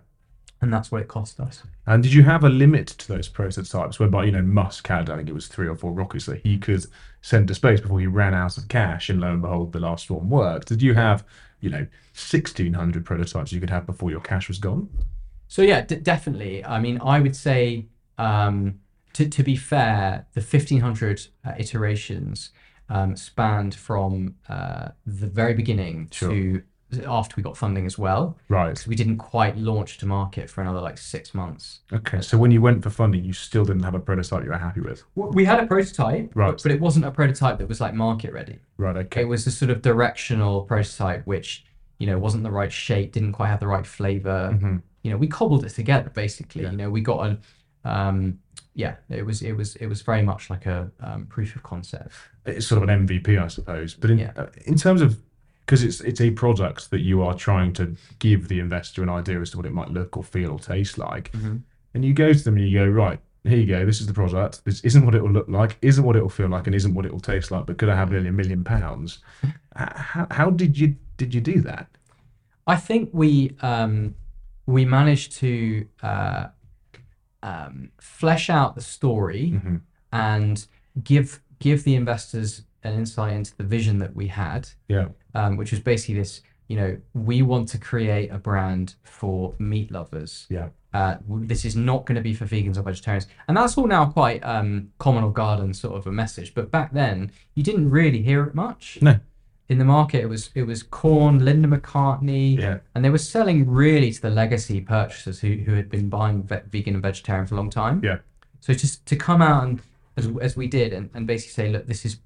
And that's what it cost us. And did you have a limit to those prototypes whereby, you know, Musk had, I think it was three or four rockets that he could send to space before he ran out of cash and lo and behold, the last one worked. Did you have, you know, 1,600 prototypes you could have before your cash was gone? So yeah, d- definitely. I mean, I would say um, to to be fair, the fifteen hundred uh, iterations um, spanned from uh, the very beginning Sure. to after we got funding as well. Right. Because we didn't quite launch to market for another like six months. Okay. So when you went for funding, you still didn't have a prototype you were happy with? We had a prototype, Right. but, but it wasn't a prototype that was like market ready. Right. Okay. It was a sort of directional prototype, which you know wasn't the right shape, didn't quite have the right flavor. Mhm. You know, we cobbled it together basically. Yeah. You know, we got a, um, yeah, it was it was it was very much like a um, proof of concept. It's sort of an MVP, I suppose. But in, Yeah. uh, in terms of, because it's it's a product that you are trying to give the investor an idea as to what it might look or feel or taste like, Mhm. and you go to them and you go, right, here you go, this is the product. This isn't what it will look like, isn't what it will feel like, and isn't what it will taste like. But could I have nearly a million pounds? <laughs> How, how did you did you do that? I think we um, we managed to uh, um, flesh out the story Mhm. and give give the investors an insight into the vision that we had. Yeah, um, which was basically this you know we want to create a brand for meat lovers. Yeah, uh, this is not going to be for vegans or vegetarians. And that's all now quite um, common or garden sort of a message. But back then you didn't really hear it much. No, in the market it was it was Quorn linda mccartney yeah, and they were selling really to the legacy purchasers who, who had been buying ve- vegan and vegetarian for a long time. Yeah, so just to come out and as, as we did and, and basically say, look, this is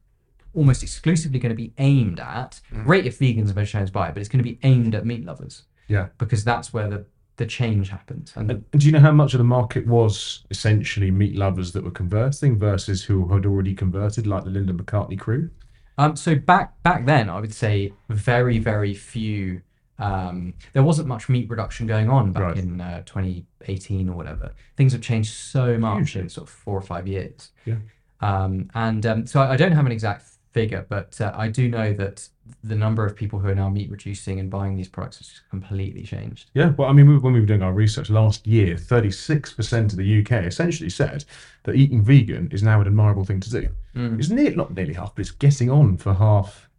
almost exclusively going to be aimed at. Great if vegans and vegetarians buy it, but it's going to be aimed at meat lovers yeah. because that's where the the change happened. And And do you know how much of the market was essentially meat lovers that were converting versus who had already converted, like the Linda McCartney crew? um, so back back then, I would say very very few. Um, there wasn't much meat reduction going on back Right. in uh, 2018 or whatever. Things have changed so much Hugely. in sort of four or five years. Yeah. Um, and um, so I, I don't have an exact figure, but uh, I do know that the number of people who are now meat reducing and buying these products has completely changed. Yeah, well, I mean, when we were doing our research last year, 36% of the UK essentially said that eating vegan is now an admirable thing to do. Mm. It's near, not nearly half, but it's getting on for half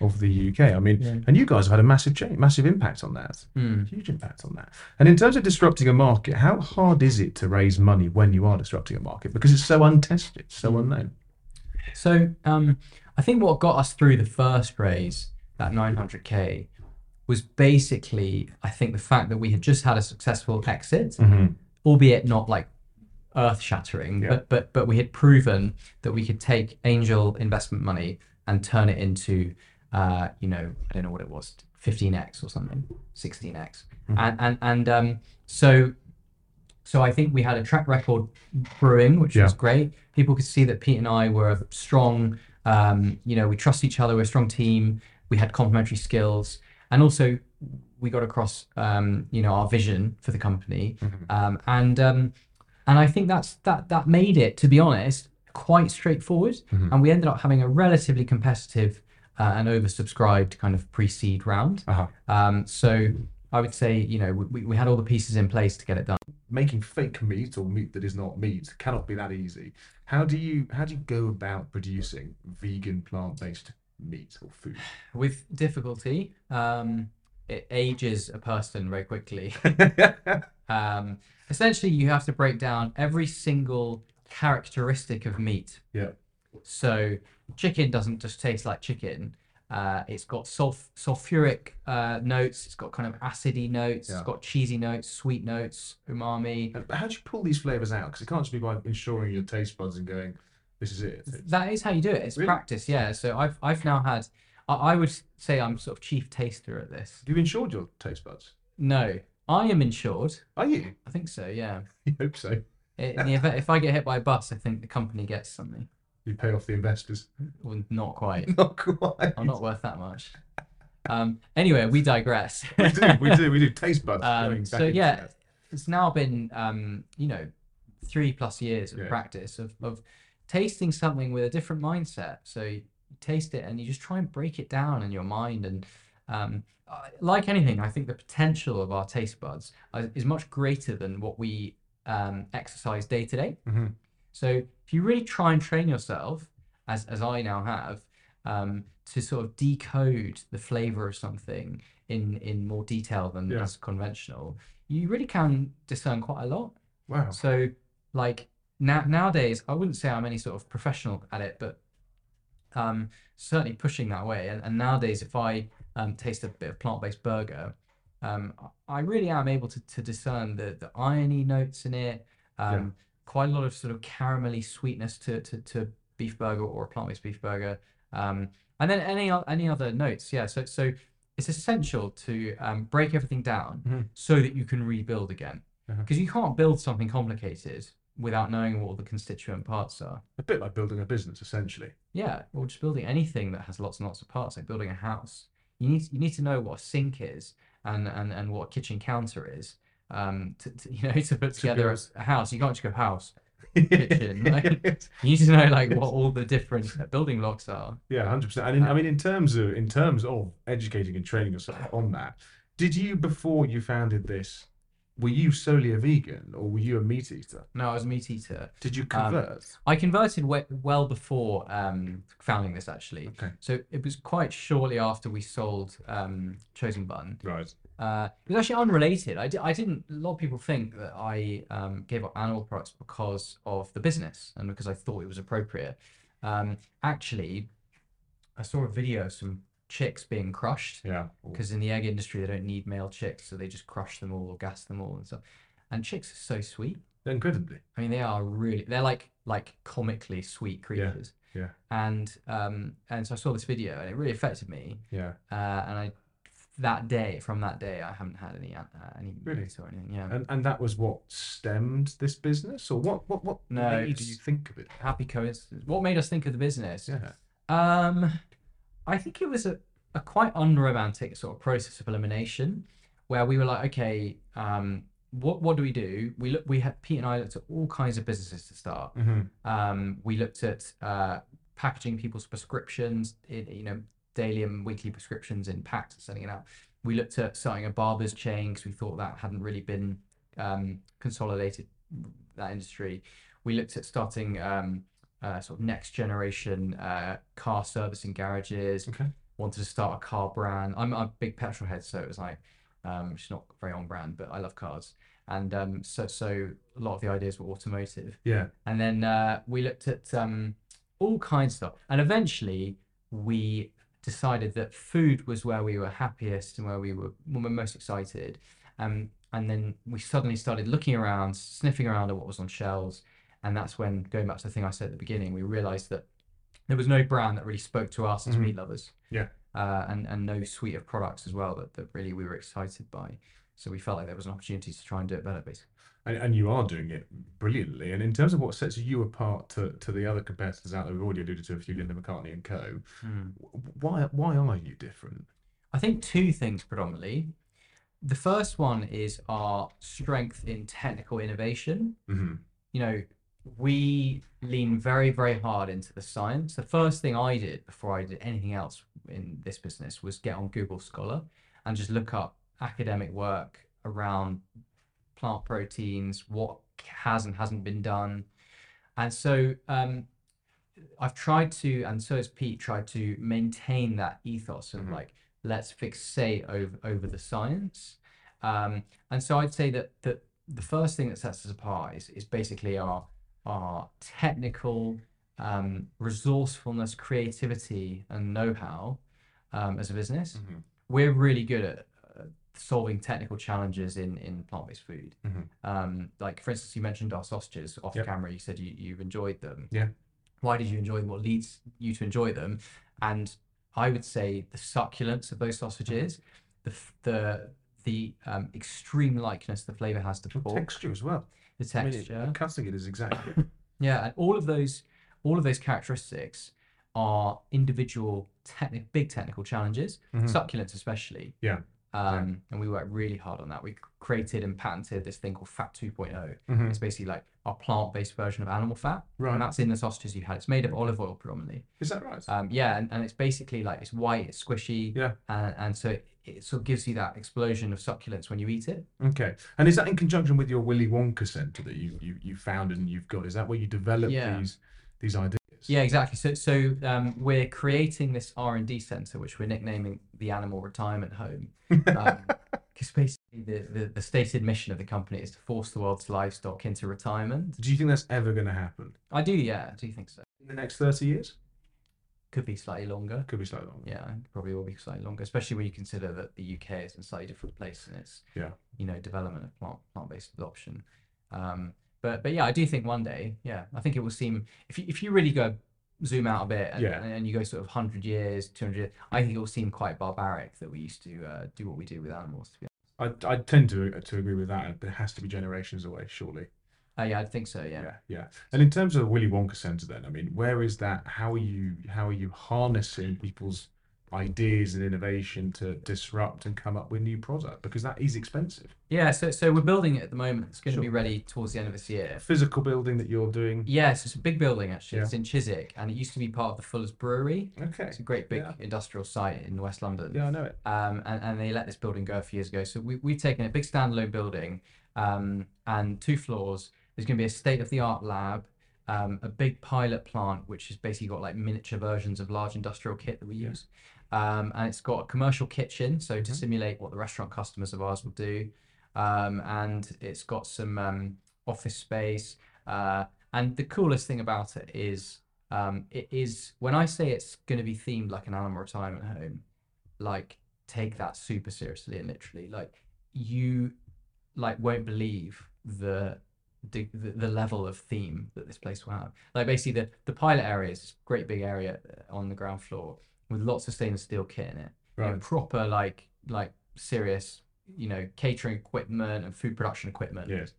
of the UK. I mean, Yeah. and you guys have had a massive change, massive impact on that. Mm. Huge impact on that. And in terms of disrupting a market, how hard is it to raise money when you are disrupting a market? Because it's so untested, so unknown. So um, I think what got us through the first raise, that 900k, was basically I think the fact that we had just had a successful exit, Mm-hmm. albeit not like earth shattering, Yeah. but but but we had proven that we could take angel investment money and turn it into uh, you know I don't know what it was 15x or something 16x and and and um, so so I think we had a track record brewing which was great people could see that Pete and I were a strong um, you know we trust each other we're a strong team we had complementary skills and also we got across um, you know our vision for the company um, and um, and I think that's that that made it to be honest quite straightforward, Mhm. and we ended up having a relatively competitive uh, and oversubscribed kind of pre-seed round. Uh-huh. Um, so I would say, you know, we, we had all the pieces in place to get it done. Making fake meat or meat that is not meat cannot be that easy. How do you how do you go about producing vegan plant based meat or food? With difficulty, um, it ages a person very quickly. <laughs> Um, essentially, you have to break down every single characteristic of meat. Yeah. So, chicken doesn't just taste like chicken. Uh, it's got sulf- sulfuric uh, notes. It's got kind of acidy notes. Yeah. It's got cheesy notes, sweet notes, umami. And how do you pull these flavors out? Because it can't just be by ensuring your taste buds and going, "This is it." It's- That is how you do it. It's Really? practice, yeah. So I've I've now had. I, I would say I'm sort of chief taster at this. You insured your taste buds? No, I am insured. Are you? I think so. Yeah. <laughs> You hope so. In the event if I get hit by a bus, I think the company gets something. You pay off the investors. Well, not quite. <laughs> Not quite. I'm not worth that much. Um, anyway, we digress. <laughs> we do. We do. We do. Taste buds. Um, so yeah, that. it's now been um, you know three plus years of Yeah. practice of, of tasting something with a different mindset. So you taste it and you just try and break it down in your mind. And um, uh, like anything, I think the potential of our taste buds uh, is much greater than what we um, exercise day to day. So if you really try and train yourself, as as I now have, um, to sort of decode the flavor of something in in more detail than Yeah. is conventional, you really can discern quite a lot. Wow. So like now nowadays, I wouldn't say I'm any sort of professional at it, but um, certainly pushing that way. And, and nowadays, if I um, taste a bit of plant-based burger, um, I I really am able to, to discern the, the irony notes in it. Um, Quite a lot of sort of caramelly sweetness to, to, to beef burger or a plant-based beef burger. Um, and then any any other notes, yeah. So so it's essential to um, break everything down Mhm. so that you can rebuild again, Uh-huh. because you can't build something complicated without knowing what all the constituent parts are. A bit like building a business, essentially. Yeah, or just building anything that has lots and lots of parts, like building a house. You need you need to know what a sink is and and, and what a kitchen counter is. Um, to, to you know <laughs> to put together build- a house, you can't just go house. Kitchen, <laughs> like- <laughs> You need to know like what all the different uh, building blocks are. Yeah, hundred percent. And in, I mean, in terms of in terms of educating and training yourself on that, did you before you founded this, were you solely a vegan or were you a meat eater? No, I was a meat eater. Did you Um, convert? I converted we- well before um, founding this actually. Okay. So it was quite shortly after we sold um, Chosen Bun. right. Uh, it was actually unrelated. I, di- I didn't. A lot of people think that I um, gave up animal products because of the business and because I thought it was appropriate. Um, actually, I saw a video of some chicks being crushed Yeah. because in the egg industry they don't need male chicks, so they just crush them all or gas them all and stuff. And chicks are so sweet. Incredibly. I mean, they are really. They're like like comically sweet creatures. yeah. And um and so I saw this video and it really affected me. Yeah. Uh, and I that day from that day I haven't had any uh, any Really? or anything. Yeah. And and that was what stemmed this business, or what what what No, made you think of it? Happy coincidence. What made us think of the business? Yeah. Um, I think it was a, a quite unromantic sort of process of elimination, where we were like, okay, um, what what do we do? We look, we had Pete and I looked at all kinds of businesses to start. hmm Um, we looked at uh, packaging people's prescriptions, in, you know, daily and weekly prescriptions in packs and sending it out. We looked at starting a barber's chain because we thought that hadn't really been um, consolidated that industry. We looked at starting um, uh, sort of next generation uh, car servicing garages. Okay. Wanted to start a car brand. I'm a big petrol head, so it was like, um, it's not very on brand, but I love cars. And um, so, so a lot of the ideas were automotive. Yeah. And then uh, we looked at um, all kinds of stuff. And eventually we decided that food was where we were happiest and where we were, we were most excited. Um, and then we suddenly started looking around, sniffing around at what was on shelves. And that's when, going back to the thing I said at the beginning, we realized that there was no brand that really spoke to us as Mhm. meat lovers. Yeah. Uh, and, and no suite of products as well that, that really we were excited by. So we felt like there was an opportunity to try and do it better, basically. And, and you are doing it brilliantly. And in terms of what sets you apart to, to the other competitors out there, we've already alluded to a few, Linda McCartney and Co. w- Why why are you different? I think two things predominantly. The first one is our strength in technical innovation. Mm-hmm. You know, we lean very, very hard into the science. The first thing I did before I did anything else in this business was get on Google Scholar and just look up academic work around plant proteins, what has and hasn't been done. And so um, I've tried to, and so has Pete, tried to maintain that ethos of Mhm. like, let's fixate over, over the science. Um, and so I'd say that, that the first thing that sets us apart is, is basically our, our technical um, resourcefulness, creativity, and know how um, as a business. Mhm. We're really good at solving technical challenges in, in plant based food. Mhm. Um, like, for instance, you mentioned our sausages off Yep. camera. You said you, you've enjoyed them. Yeah. Why did you enjoy them? What leads you to enjoy them? And I would say the succulence of those sausages, the the the um, extreme likeness the flavor has to The pork, texture as well. the I mean, texture. it, cutting it is exactly. <laughs> Yeah, and all of those all of those characteristics are individual technic big technical challenges, Mhm. succulence especially. Yeah, Um, and we worked really hard on that. We created and patented this thing called Fat 2.0. Mhm. It's basically like our plant-based version of animal fat, Right. and that's in the sausages you had. It's made of olive oil predominantly. Is that right? Um, yeah, and, and it's basically like it's white, it's squishy, Yeah. and, and so it, it sort of gives you that explosion of succulence when you eat it. Okay. And is that in conjunction with your Willy Wonka Centre that you, you, you founded and you've got? Is that where you develop Yeah. these these ideas? Yeah, exactly. So, so um, we're creating this R and D center, which we're nicknaming the Animal Retirement Home, <laughs> because basically the, the the stated mission of the company is to force the world's livestock into retirement. Do you think that's ever going to happen I do, yeah, I do think so. in the next thirty years? Could be slightly longer. Could be slightly longer. Yeah, probably will be slightly longer, especially when you consider that the UK is in a slightly different place in its Yeah. you know development of plant plant based adoption. Um, but but yeah, I do think one day, yeah, I think it will seem if you if you really go zoom out a bit and, Yeah. and you go sort of hundred years, two hundred, I think it will seem quite barbaric that we used to uh, do what we do with animals. To be I, I tend to to agree with that, it has to be generations away, surely. uh, yeah, I think so. Yeah. Yeah, yeah. And in terms of the Willy Wonka Centre, then, I mean, where is that? How are you? How are you harnessing people's ideas and innovation to disrupt and come up with new product? Because that is expensive. Yeah, so so we're building it at the moment. It's going to be ready towards the end of this year. Physical building that you're doing. Yes, it's a big building actually. Yeah. It's in Chiswick, and it used to be part of the Fuller's Brewery. Okay. It's a great big Yeah. industrial site in West London. Yeah, I know it. um, and, and they let this building go a few years ago. So we, we've taken a big standalone building um, and two floors. There's going to be a state of the art lab, um, a big pilot plant, which has basically got like miniature versions of large industrial kit that we Yeah. use. Um, and it's got a commercial kitchen, so to Mhm. simulate what the restaurant customers of ours will do. Um, and it's got some um, office space. Uh, and the coolest thing about it is um, it is when I say it's going to be themed like an animal retirement home, like take that super seriously and literally like you like won't believe the the, the level of theme that this place will have like basically the the pilot area is this great big area on the ground floor with lots of stainless steel kit in it you know, proper like like serious you know catering equipment and food production equipment Yes.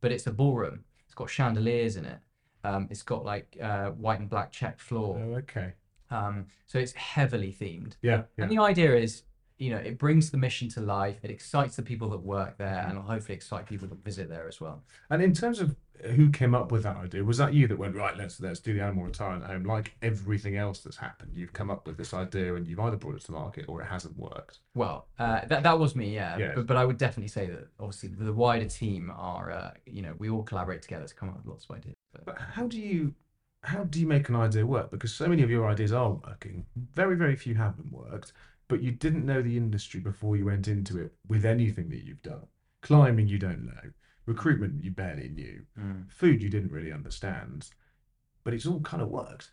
but it's a ballroom it's got chandeliers in it um, it's got like uh, white and black checked floor Oh, okay. um, so it's heavily themed Yeah. Yeah. and the idea is, you know, it brings the mission to life. It excites the people that work there, and hopefully excite people that visit there as well. And in terms of who came up with that idea, was that you that went right? Let's let's do the animal retirement home. Like everything else that's happened, you've come up with this idea and you've either brought it to market or it hasn't worked. Well, uh, that that was me, yeah. Yes. But, but I would definitely say that obviously the wider team are, uh, you know, we all collaborate together to come up with lots of ideas. But, But how do you how do you make an idea work? Because so many of your ideas are working. Very very few haven't worked. But you didn't know the industry before you went into it with anything that you've done. Climbing you don't know. Recruitment you barely knew. Food you didn't really understand. But it's all kind of worked.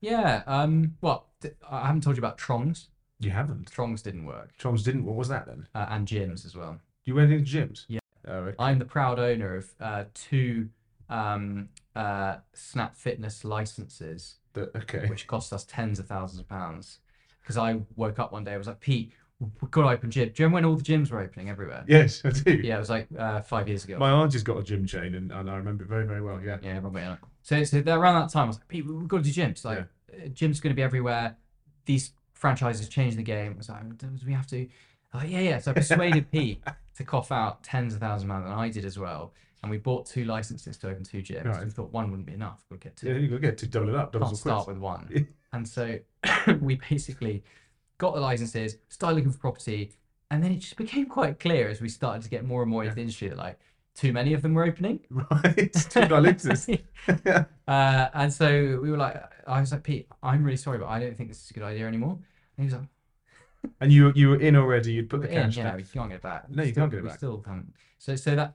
yeah. Um. Well, I haven't told you about Trongs. You haven't. Trongs didn't work, Troms didn't. What was that then? uh, and gyms as well. You went into gyms. Yeah. Oh, okay. I'm the proud owner of uh, two um, uh, Snap Fitness licenses. The- okay. which cost us tens of thousands of pounds. Because I woke up one day, I was like, Pete, got to open gym. Do you remember when all the gyms were opening everywhere? Yes, I do. Yeah, it was like uh, five years ago. My auntie's got a gym chain, and, and I remember it very, very well. Yeah. yeah, everyone went on. So, so that- around that time, I was like, Pete, we've got to do gyms. Like, uh, gyms going to be everywhere. These franchises changing the game. I was like, we have to? Like, yeah, yeah. So I persuaded Pete <laughs> to cough out tens of thousands of pounds, and I did as well. and we bought two licenses to open two gyms. Right. We thought one wouldn't be enough. We'll get two. Yeah, you got to get to double it up. Double Can't start with one. <laughs> and so <coughs> we basically got the licenses, started looking for property, and then it just became quite clear as we started to get more and more into the industry that like too many of them were opening. <laughs> Right. Licenses. <laughs> yeah. Uh, and so we were like, I was like, Pete, I'm really sorry, but I don't think this is a good idea anymore. And he was like, <laughs> And you you were in already. You'd put the in, cash yeah, down. we can't get back. No, you Still- can't get it we back. Still haven't. So, so that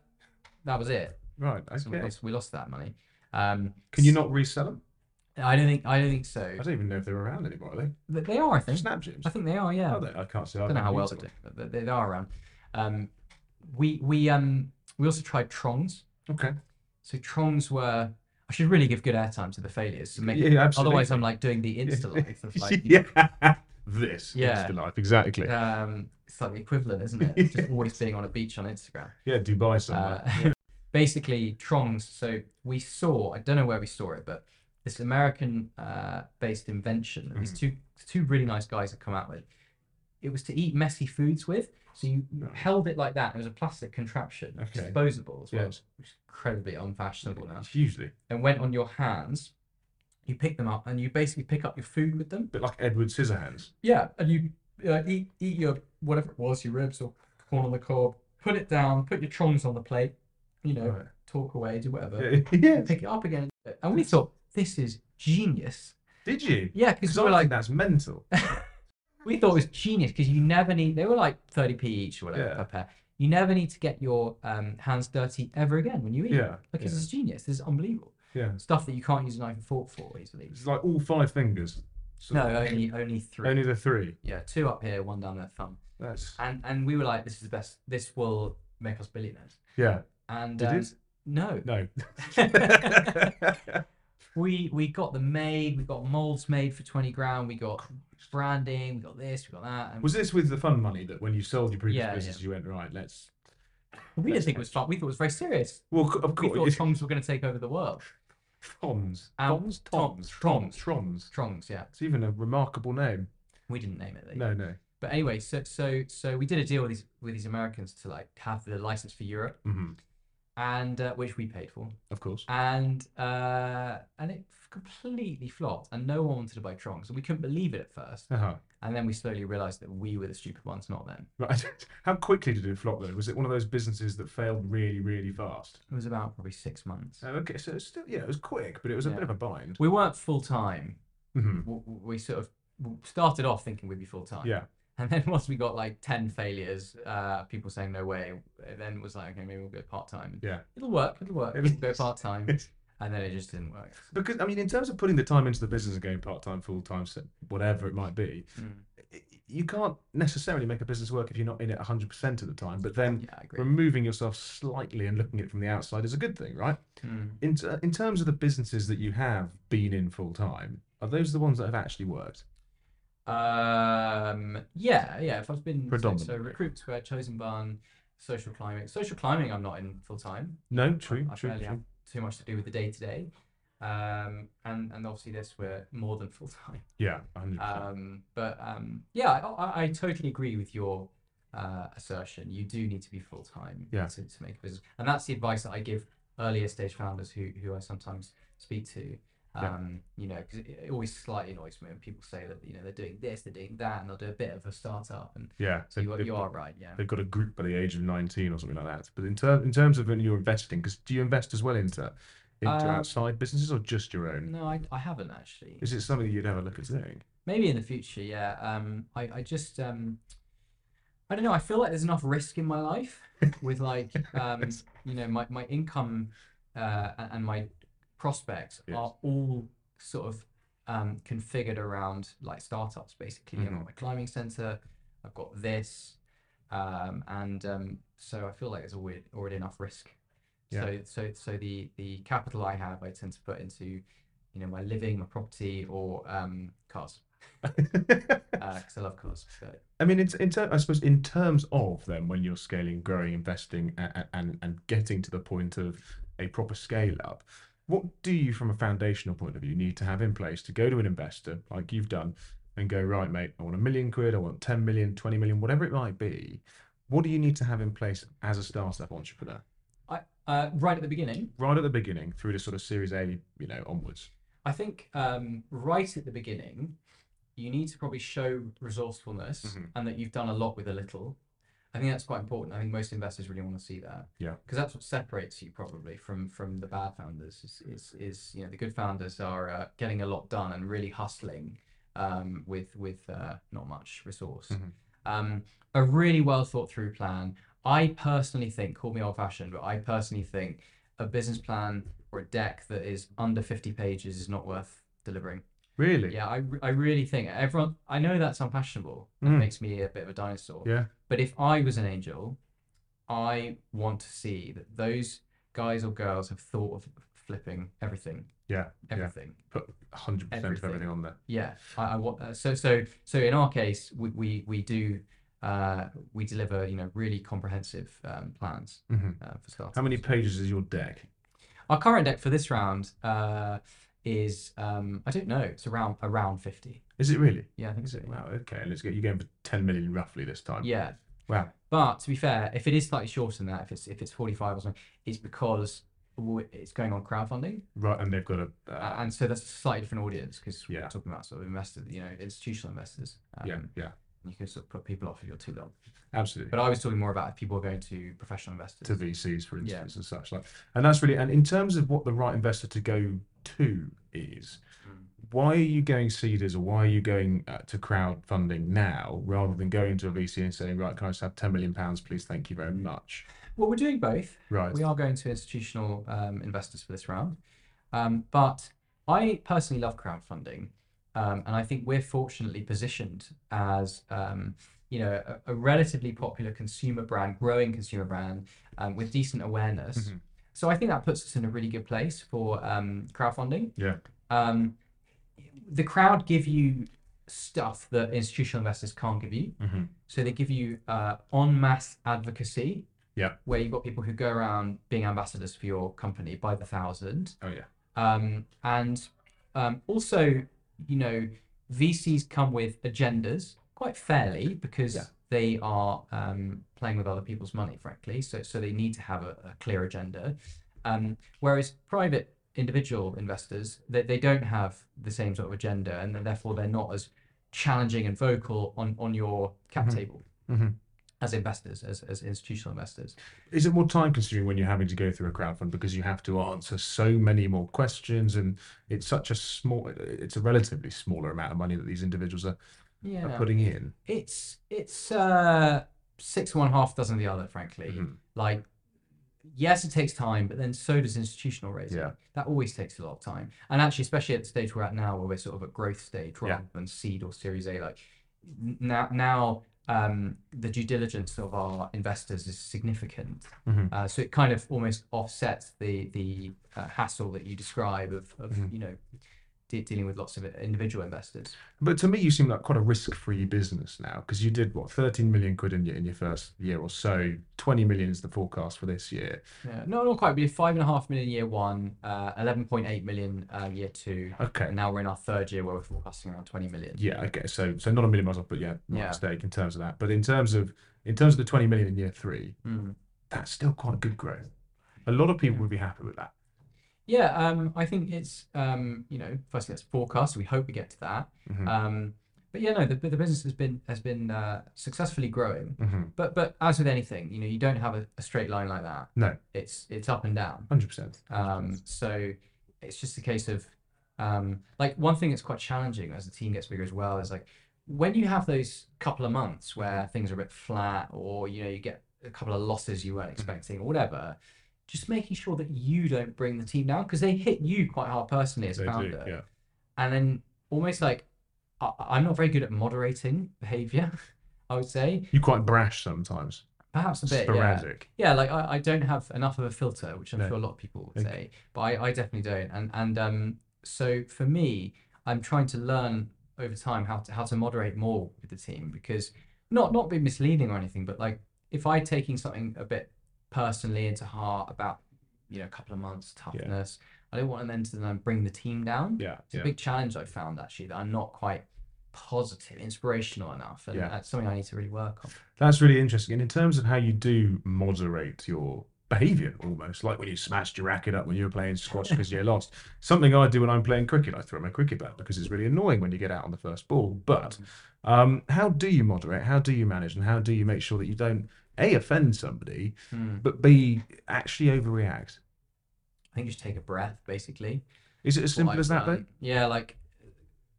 that was it. Right. So we, Okay. lost, we lost that money. Um, Can you not resell them? I don't think. I don't think so. I don't even know if they're around anymore. Are they? They are. I think. Snap gyms. I think they are. Yeah. Are they? I can't see. I don't know how well they're doing, but they, they are around. Um, we we um we also tried Trongs. Okay. So Trongs were. I should really give good airtime to the failures. To make, Yeah, absolutely. Otherwise, I'm like doing the Insta <laughs> life of like. <laughs> yeah. This. Yeah. Insta life. Exactly. Um, it's like the equivalent, isn't it? Just <laughs> always being on a beach on Instagram. Yeah. Dubai somewhere. Uh, basically, Trongs. So we saw. I don't know where we saw it, but this American-based invention. that These Mm-hmm. two two really nice guys have come out with. It was to eat messy foods with. So you held it like that. It was a plastic contraption, Okay. disposable as well. Yes. Which is incredibly unfashionable now. Hugely. And went on your hands. You pick them up, and you basically pick up your food with them. bit like Edward Scissorhands. Yeah, and you uh, eat eat your whatever it was, your ribs or corn on the cob. Put it down. Put your trongs on the plate. You know, Right. talk away, do whatever. <laughs> Yeah. Pick it up again, and we thought this is genius. Did you? Yeah, because we I were like like, that's mental. <laughs> we thought it was genius because you never need. They were like thirty p each or whatever Yeah. per pair. You never need to get your um, hands dirty ever again when you eat. Yeah, because yeah. it's genius. This is unbelievable. Yeah. Stuff that you can't use a knife and fork for easily. It's like all five fingers. So- No, only only three. Only the three. Yeah, two up here, one down their thumb. That's And and we were like, this is the best. This will make us billionaires. yeah. And Did um, no, No. <laughs> <laughs> we we got them made. We got molds made for twenty grand. We got branding. We got this. We got that. And Was this with the fun money that when you sold your previous Yeah, business, you went right? Let's. we didn't think it was fun. We thought it was very serious. Well, of We thought course. Trongs were going to take over the world. Tons. Um, Tons. Tom- Tons. Trongs. Trons. Trongs, yeah. It's even a remarkable name. We didn't name it. Though. No, no. But anyway, so so so we did a deal with these with these Americans to like have the license for Europe, hmm and uh, which we paid for. Of course. and uh, and it completely flopped, and no one wanted to buy Trongs, and we couldn't believe it at first, Uh-huh. and then we slowly realised that we were the stupid ones, not them. Right. <laughs> How quickly did it flop though? Was it one of those businesses that failed really, really fast? It was about probably six months. Oh, okay, so it's still yeah, it was quick, but it was a Yeah. bit of a bind. We weren't full time. hmm We sort of started off thinking we'd be full time. Yeah. And then once we got like ten failures, uh, people saying no way, then it was like okay, maybe we'll go part time. Yeah. It'll work. It'll work. It'll- We'll go part time, <laughs> and then it just didn't work. Because I mean, in terms of putting the time into the business and going part time, full time, whatever it might be, Mm. you can't necessarily make a business work if you're not in it 100% of the time. But then Yeah, removing yourself slightly and looking at it from the outside is a good thing, right? Mm. In, t- in terms of the businesses that you have been in full time, are those the ones that have actually worked? Um, yeah, yeah. If I've been so, so recruit square, chosen bun, social climbing. Social climbing, I'm not in full time. No, true, I true, barely true. have too much to do with the day to day. Um, and and obviously this we're more than full time. Yeah, 100%. Um, but um, yeah, I, I, I totally agree with your uh, assertion. You do need to be full time Yeah. to, to make a business, and that's the advice that I give earlier stage founders who who I sometimes speak to. Yeah. Um, you know, because it, it always slightly annoys me when people say that you know they're doing this, they're doing that, and they'll do a bit of a startup. And yeah, so you, are- you are right, yeah. They've got a group by the age of 19 or something like that. But in, ter- in terms of when you're investing, because do you invest as well into into Um, outside businesses or just your own? No, I, I haven't actually. Is it something you'd ever look at doing? Maybe in the future, yeah. Um, I, I just um, I don't know. I feel like there's enough risk in my life <laughs> with like um, you know, my my income uh, and my prospects Yes. are all sort of um, configured around like startups. Basically, I've Mhm. got my climbing center. I've got this, um, and um, so I feel like there's already already enough risk. Yeah. So so so the the capital I have, I tend to put into you know my living, my property, or um, cars <laughs> because I love cars. So I mean, it's in ter- I suppose in terms of then when you're scaling, growing, investing, and, and and getting to the point of a proper scale up, what do you, from a foundational point of view, need to have in place to go to an investor like you've done and go right, mate? I want a million quid, I want 10 million, 20 million, whatever it might be. What do you need to have in place as a startup entrepreneur? I, uh, right at the beginning, right at the beginning through to sort of Series A, you know, onwards? I think um, right at the beginning, you need to probably show resourcefulness Mhm. and that you've done a lot with a little. I think that's quite important. I think most investors really want to see that. Yeah. Because that's what separates you probably from from the bad founders. Is is, is you know the good founders are uh, getting a lot done and really hustling um, with with uh, not much resource. Mhm. Um, a really well thought through plan. I personally think, call me old fashioned, but I personally think a business plan or a deck that is under 50 pages is not worth delivering. Really? Yeah, I, I really think everyone, I know that's unfashionable. That Mm. makes me a bit of a dinosaur. Yeah. But if I was an angel, I want to see that those guys or girls have thought of flipping everything, Yeah. Yeah. everything. Put 100% of Everything. on there. Yeah, I, I want uh, so so so in our case, we we, we do uh, we deliver you know really comprehensive um, plans hmm uh, for starters. How many pages is your deck? Our current deck for this round uh, is um, I don't know, it's around around fifty. Is it really? Yeah, I think so. Wow. Okay. Let's get you going for 10 million roughly this time. Yeah, Wow. but to be fair, if it is slightly shorter than that, if it's if it's forty five or something, it's because it's going on crowdfunding, Right. And they've got a. uh, and so that's a slightly different audience because Yeah. we're talking about sort of investors, you know, institutional investors. Um, yeah. Yeah. you can sort of put people off if you're too long. Absolutely. But I was talking more about if people are going to professional investors. to VCs, for Yeah. instance, and such like. And that's really, and in terms of what the right investor to go to is, Mm. why are you going seeders or why are you going uh, to crowdfunding now rather than going to a VC and saying, right, can I just have 10 million pounds, please? Thank you very much. Well, we're doing both. Right. We are going to institutional um, investors for this round. Um, but I personally love crowdfunding. Um, and I think we're fortunately positioned as, um, you know, a, a relatively popular consumer brand, growing consumer brand um, with decent awareness. Mhm. So I think that puts us in a really good place for um, crowdfunding. Yeah. Um, the crowd give you stuff that institutional investors can't give you. hmm So they give you uh, en masse advocacy. Yeah. Where you've got people who go around being ambassadors for your company by the thousand. Oh, yeah. Um, and um, also, you know, VCs come with agendas quite fairly because Yeah. They are um, playing with other people's money, frankly. So, so they need to have a, a clear agenda. Um, whereas private individual investors, they, they don't have the same sort of agenda, and then therefore they're not as challenging and vocal on, on your cap Mhm. table Mhm. as investors, as, as institutional investors. Is it more time consuming when you're having to go through a crowdfund because you have to answer so many more questions and it's such a small, it's a relatively smaller amount of money that these individuals are, Yeah. are putting in? It's it's uh six one half dozen the other, frankly. Mhm. Like yes, it takes time, but then so does institutional raising. Yeah. That always takes a lot of time. And actually, especially at the stage we're at now, where we're sort of at growth stage Yeah. rather than seed or series A, like now now um, the due diligence of our investors is significant. Mhm. Uh, so it kind of almost offsets the the uh, hassle that you describe of, of Mhm. you know de- dealing with lots of individual investors. But to me, you seem like quite a risk-free business now because you did what 13 million quid in your in your first year or so. 20 million is the forecast for this year. Yeah, no, not quite. We did five and a half million year one, uh, eleven point eight million uh, year two, Okay. and now we're in our third year where we're forecasting around twenty million. Yeah. Okay. So so not a million miles off, but yeah, not Yeah. a mistake in terms of that. But in terms of in terms of the 20 million in year three, Mm. that's still quite a good growth. A lot of people would be happy with that. Yeah, um, I think it's um, you know, firstly that's forecast. So We hope we get to that. Mhm. Um, but yeah, no, the, the business has been has been uh, successfully growing. Mhm. But but as with anything, you know, you don't have a, a straight line like that. No, It's it's up and down. 100%. Um, so it's just a case of um, like one thing that's quite challenging as the team gets bigger as well is like when you have those couple of months where things are a bit flat or you know you get a couple of losses you weren't expecting or whatever, just making sure that you don't bring the team down because they hit you quite hard personally as a They do, founder, yeah. and then almost like I, I'm not very good at moderating behavior. <laughs> I would say You're quite brash sometimes. perhaps a bit yeah. Sporadic. Yeah, like I, I don't have enough of a filter, which I'm No. sure a lot of people would Okay. say, but I, I definitely don't. And and um, so for me, I'm trying to learn over time how to how to moderate more with the team because not not be misleading or anything, but like if I taking something a bit personally into heart about you know a couple of months toughness, I don't want them to then bring the team down. Yeah. It's yeah. a big challenge I found actually that I'm not quite positive, inspirational enough, and Yeah. that's something I need to really work on. That's really interesting. And in terms of how you do moderate your behaviour almost, like when you smashed your racket up when you were playing squash because you <laughs> lost. Something I do when I'm playing cricket, I throw my cricket bat because it's really annoying when you get out on the first ball. But um, how do you moderate? How do you manage? And how do you make sure that you don't a offend somebody, Hmm. but b actually overreact? I think you just take a breath, basically. Is it as simple I've as that? Though? Yeah, like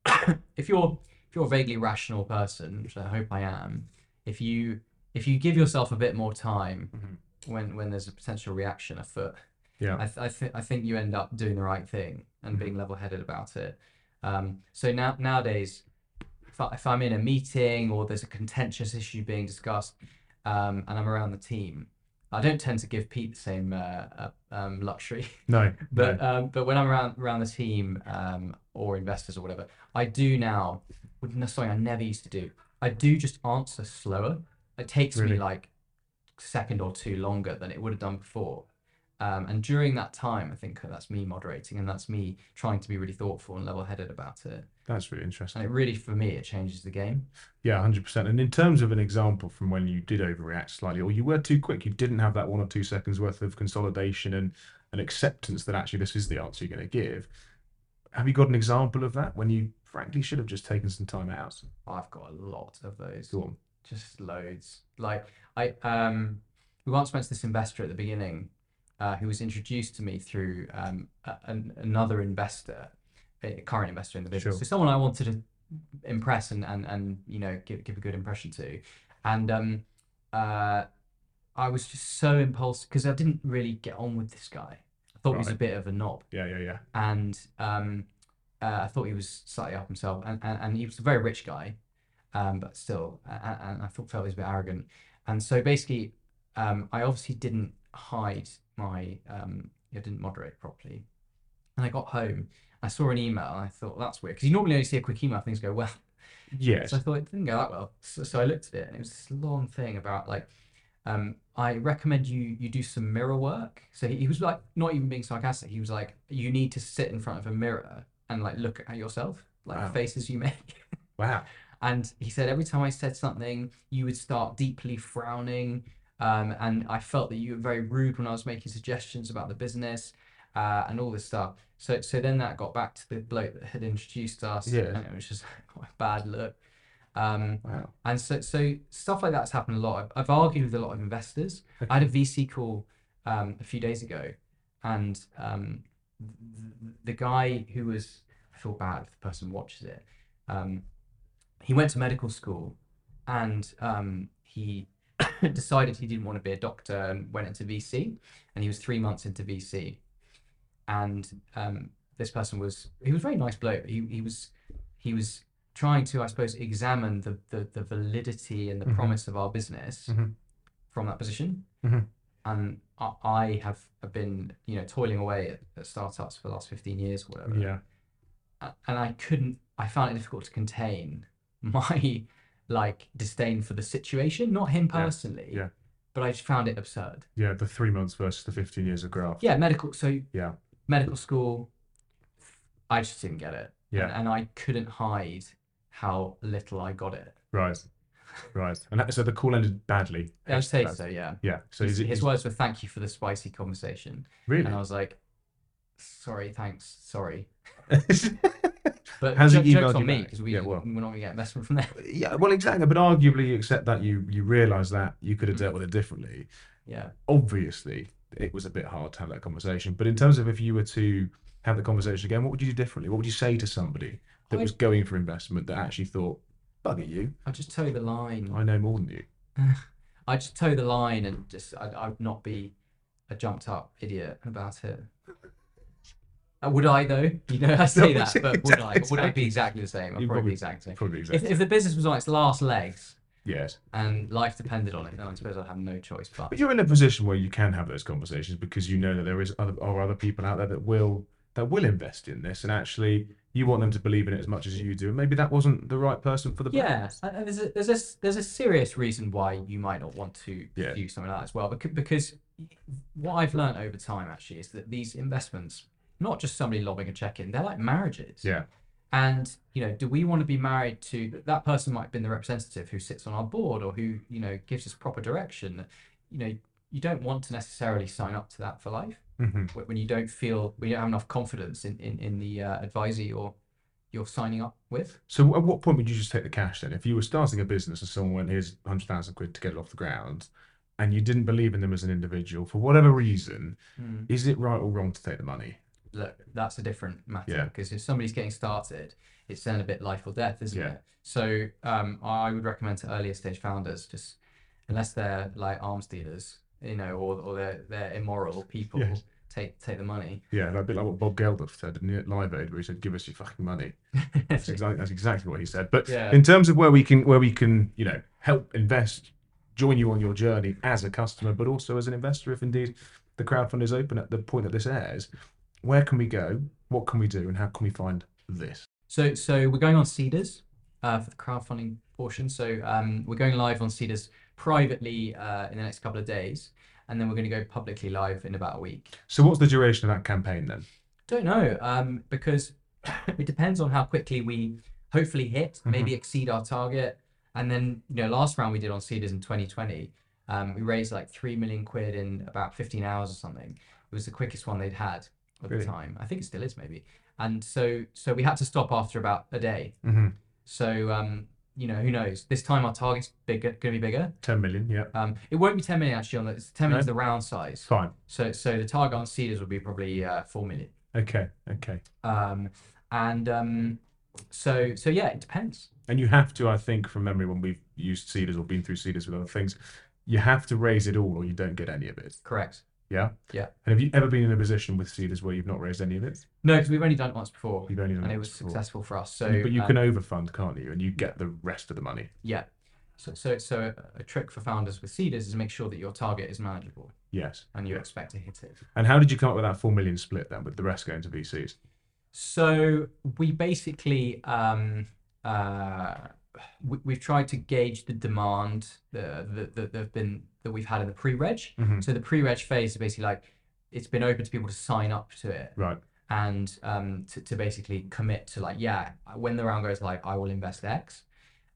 <coughs> if you're if you're a vaguely rational person, which I hope I am, if you if you give yourself a bit more time Mm-hmm. when when there's a potential reaction afoot, Yeah. I th- I, th- I think you end up doing the right thing and Mm-hmm. being level-headed about it. Um, so now nowadays, if, I, if I'm in a meeting or there's a contentious issue being discussed, um, and I'm around the team, I don't tend to give Pete the same uh, uh, um, luxury. <laughs> No, But no. um, but when I'm around around the team um, or investors or whatever, I do now. Something I never used to do. I do just answer slower. It takes Really? me like a second or two longer than it would have done before. Um, and during that time, I think that's me moderating and that's me trying to be really thoughtful and level-headed about it. That's really interesting. And it really, for me, it changes the game. Yeah, hundred percent. And in terms of an example from when you did overreact slightly, or you were too quick, you didn't have that one or two seconds worth of consolidation and an acceptance that actually this is the answer you're going to give. Have you got an example of that when you frankly should have just taken some time out? I've got a lot of those. Go on. just loads. Like I um, we once went to this investor at the beginning, uh, who was introduced to me through um a, an, another investor, current investor in the business. Sure. So someone I wanted to impress and and and you know give give a good impression to, and um, uh, I was just so impulsive because I didn't really get on with this guy. I thought he was a bit of a knob Yeah, yeah, yeah. and um, uh, I thought he was slightly up himself, and, and, and he was a very rich guy, um, but still, and, and I thought felt he was a bit arrogant, and so basically, um, I obviously didn't hide my, um, I didn't moderate properly, and I got home, I saw an email, and I thought that's weird because you normally only see a quick email, things go well, Yes. so I thought it didn't go that well. So, so I looked at it, and it was this long thing about like, um, I recommend you you do some mirror work. So he, he was like not even being sarcastic. He was like, you need to sit in front of a mirror and like look at yourself, like Wow. the faces you make. Wow. <laughs> And he said every time I said something, you would start deeply frowning. Um, and I felt that you were very rude when I was making suggestions about the business uh, and all this stuff. So, so then that got back to the bloke that had introduced us, Yeah. and it was just <laughs> quite a bad look. Um, Wow. and so, so stuff like that's happened a lot. I've, I've argued with a lot of investors. I had a VC call um, a few days ago, and um, th- the guy who was, I feel bad if the person watches it. Um, he went to medical school, and um, he <coughs> decided he didn't want to be a doctor and went into VC, and he was three months into VC, and um, this person was he was a very nice bloke. He he was he was trying to I suppose examine the the, the validity and the Mhm. promise of our business Mhm. from that position. Mhm. And I, I have been you know toiling away at, at startups for the last fifteen years or whatever Yeah. and I couldn't. I found it difficult to contain <laughs> my like disdain for the situation, not him personally. yeah. But I just found it absurd. Yeah. The three months versus the 15 years of graph. Yeah, medical. So Yeah. Medical school. I just didn't get it. Yeah. And, and I couldn't hide how little I got it. Right. Right. And that, so the call ended badly. I'd say That's- so. Yeah. Yeah. So his, is it his is- words were "Thank you for the spicy conversation," really? and I was like, "Sorry, thanks, sorry." <laughs> But Has he emailed jokes on me because we Yeah, well. we're not gonna get investment from there. yeah. Well, exactly. But arguably, you accept that you you realise that you could have mm. dealt with it differently. Yeah. Obviously, it was a bit hard to have that conversation. But in terms of if you were to have the conversation again, what would you do differently? What would you say to somebody that I'd- was going for investment that actually thought, "Bugger you! I'll just toe the line. I know more than you." <laughs> I'd just toe the line and just I I would not be a jumped up idiot about it. Uh, would I though? You know, I say <laughs> that, but would I? Would I be exactly the same? I'd probably probably- be exactly the same. Probably If, exactly. if the business was on its last legs yes. and life depended on it, then I suppose I'd have no choice. But But you're in a position where you can have those conversations because you know that there is other are other people out there that will that will invest in this, and actually you want them to believe in it as much as you do. And maybe that wasn't the right person for the yeah, and there's a, there's a there's a serious reason why you might not want to Yeah. do something like that as well. Because because what I've learned over time actually is that these investments, not just somebody lobbing a check in, they're like marriages. Yeah. And you know, do we want to be married to that person? Might have been the representative who sits on our board, or who you know gives us proper direction. You know, you don't want to necessarily sign up to that for life hmm when you don't feel when you don't have enough confidence in in, in the uh, advisor you're you're signing up with. So at what point would you just take the cash then? If you were starting a business and someone went, here's 100,000 quid to get it off the ground, and you didn't believe in them as an individual for whatever reason, is it right or wrong to take the money? Look, that's a different matter Yeah. because if somebody's getting started, it's then a bit life or death, isn't Yeah. it? So um, I would recommend to earlier stage founders just unless they're like arms dealers, you know, or or they're they're immoral people, Yes. take take the money. Yeah, like a bit like what Bob Geldof said in Live Aid, where he said, "Give us your fucking money." <laughs> That's exactly, that's exactly what he said. But Yeah. in terms of where we can, where we can, you know, help invest, join you on your journey as a customer, but also as an investor, if indeed the crowdfund is open at the point that this airs, where can we go? What can we do, and how can we find this? So, so we're going on Seedrs uh, for the crowdfunding portion. So um, we're going live on Seedrs privately uh, in the next couple of days, and then we're going to go publicly live in about a week. So, what's the duration of that campaign then? Don't know um, because <coughs> it depends on how quickly we hopefully hit, maybe exceed our target, and then you know last round we did on Seedrs in 2020, um, we raised like three million quid in about 15 hours or something. It was the quickest one they'd had at Really? the time. I think it still is maybe. And so so we had to stop after about a day. Mm-hmm. So um, you know, who knows? This time our target's bigger, going to be bigger. Ten million, yeah, Um, it won't be 10 million actually. On the it's 10 million is the round size. fine. So so the target on Seedrs will be probably uh, four million. Okay, okay. Um, and um, so so yeah, it depends. And you have to, I think, from memory, when we've used Seedrs or been through Seedrs with other things, you have to raise it all, or you don't get any of it. Correct. Yeah. Yeah. And have you ever been in a position with Seedrs where you've not raised any of it? No, because we've only done it once before, You've only done and it it was before. successful for us. So And but you um, can overfund, can't you? And you get the rest of the money. yeah. So so so a, a trick for founders with Seedrs is make sure that your target is manageable Yes. and you expect to hit it. And how did you come up with that four million split then, with the rest going to VCs? So we basically um, uh, we, we've tried to gauge the demand that that have been that we've had in the pre-reg. Mhm. So the pre-reg phase is basically like it's been open to people to sign up to it Right. and um, to, to basically commit to like yeah when the round goes like I will invest X.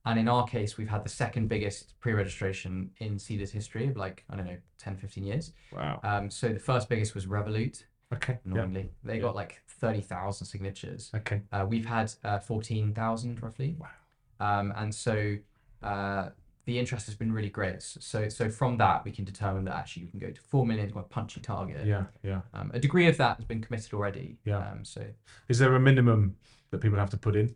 And in our case, we've had the second biggest pre-registration in Seedrs history of like I don't know 10, 15 years. Wow. Um, so the first biggest was Revolut. Okay. Yeah. Annoyingly, they Yeah. got like thirty thousand signatures. Okay. Uh, we've had uh, 14,000 roughly. Wow. Um, and so uh, the interest has been really great. So, so from that, we can determine that actually you can go to 4 million to a punchy target. Yeah. Yeah. Um, a degree of that has been committed already. Yeah. Um, so Is there a minimum that people have to put in?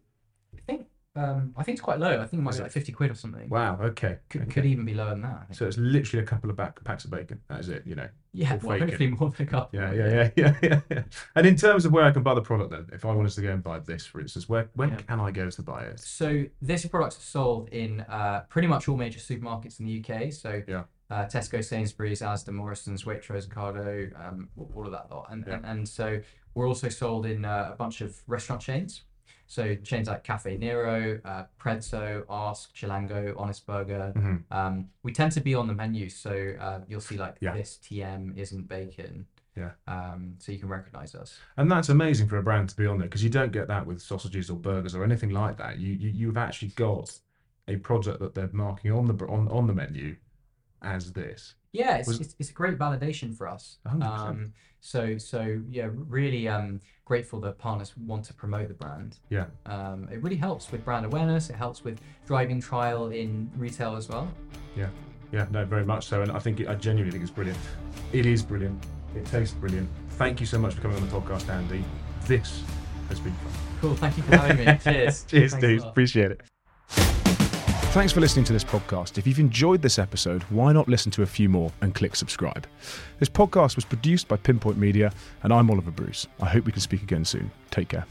I think um, I think it's quite low. I think it might be like 50 quid or something. Wow. Okay. Could, okay. could even be lower than that. So it's literally a couple of back, packs of bacon. That is it. You know. yeah, well, hopefully more than a couple. Yeah, yeah, yeah, <laughs> yeah, yeah. And in terms of where I can buy the product, then, if I wanted to go and buy this, for instance, where where Yeah. can I go to buy it? So this product is sold in uh, pretty much all major supermarkets in the UK. So Yeah. uh, Tesco, Sainsbury's, Asda, Morrison's, Waitrose, Ocado, um, all of that lot. And, Yeah. and and so we're also sold in uh, a bunch of restaurant chains. So chains like Caffè Nero, uh, Prezzo, Ask, Chilango, Honest Burger. Mhm. Um, we tend to be on the menu, so uh, you'll see like Yeah. this TM isn't bacon. Yeah. Um, so you can recognize us. And that's amazing for a brand to be on there because you don't get that with sausages or burgers or anything like that. You, you you've actually got a product that they're marking on the on on the menu as this. Yeah, it's, Was- it's, it's a great validation for us. Um, so so yeah, really um, grateful that partners want to promote the brand. Yeah. Um, it really helps with brand awareness. It helps with driving trial in retail as well. Yeah, yeah, no, very much so. And I think it, I genuinely think it's brilliant. It is brilliant. It tastes brilliant. Thank you so much for coming on the podcast, Andy. This has been fun. Cool. Thank you for having me. <laughs> Cheers. Cheers, Thanks. Appreciate it. Thanks for listening to this podcast. If you've enjoyed this episode, why not listen to a few more and click subscribe? This podcast was produced by Pinpoint Media, and I'm Oliver Bruce. I hope we can speak again soon. Take care.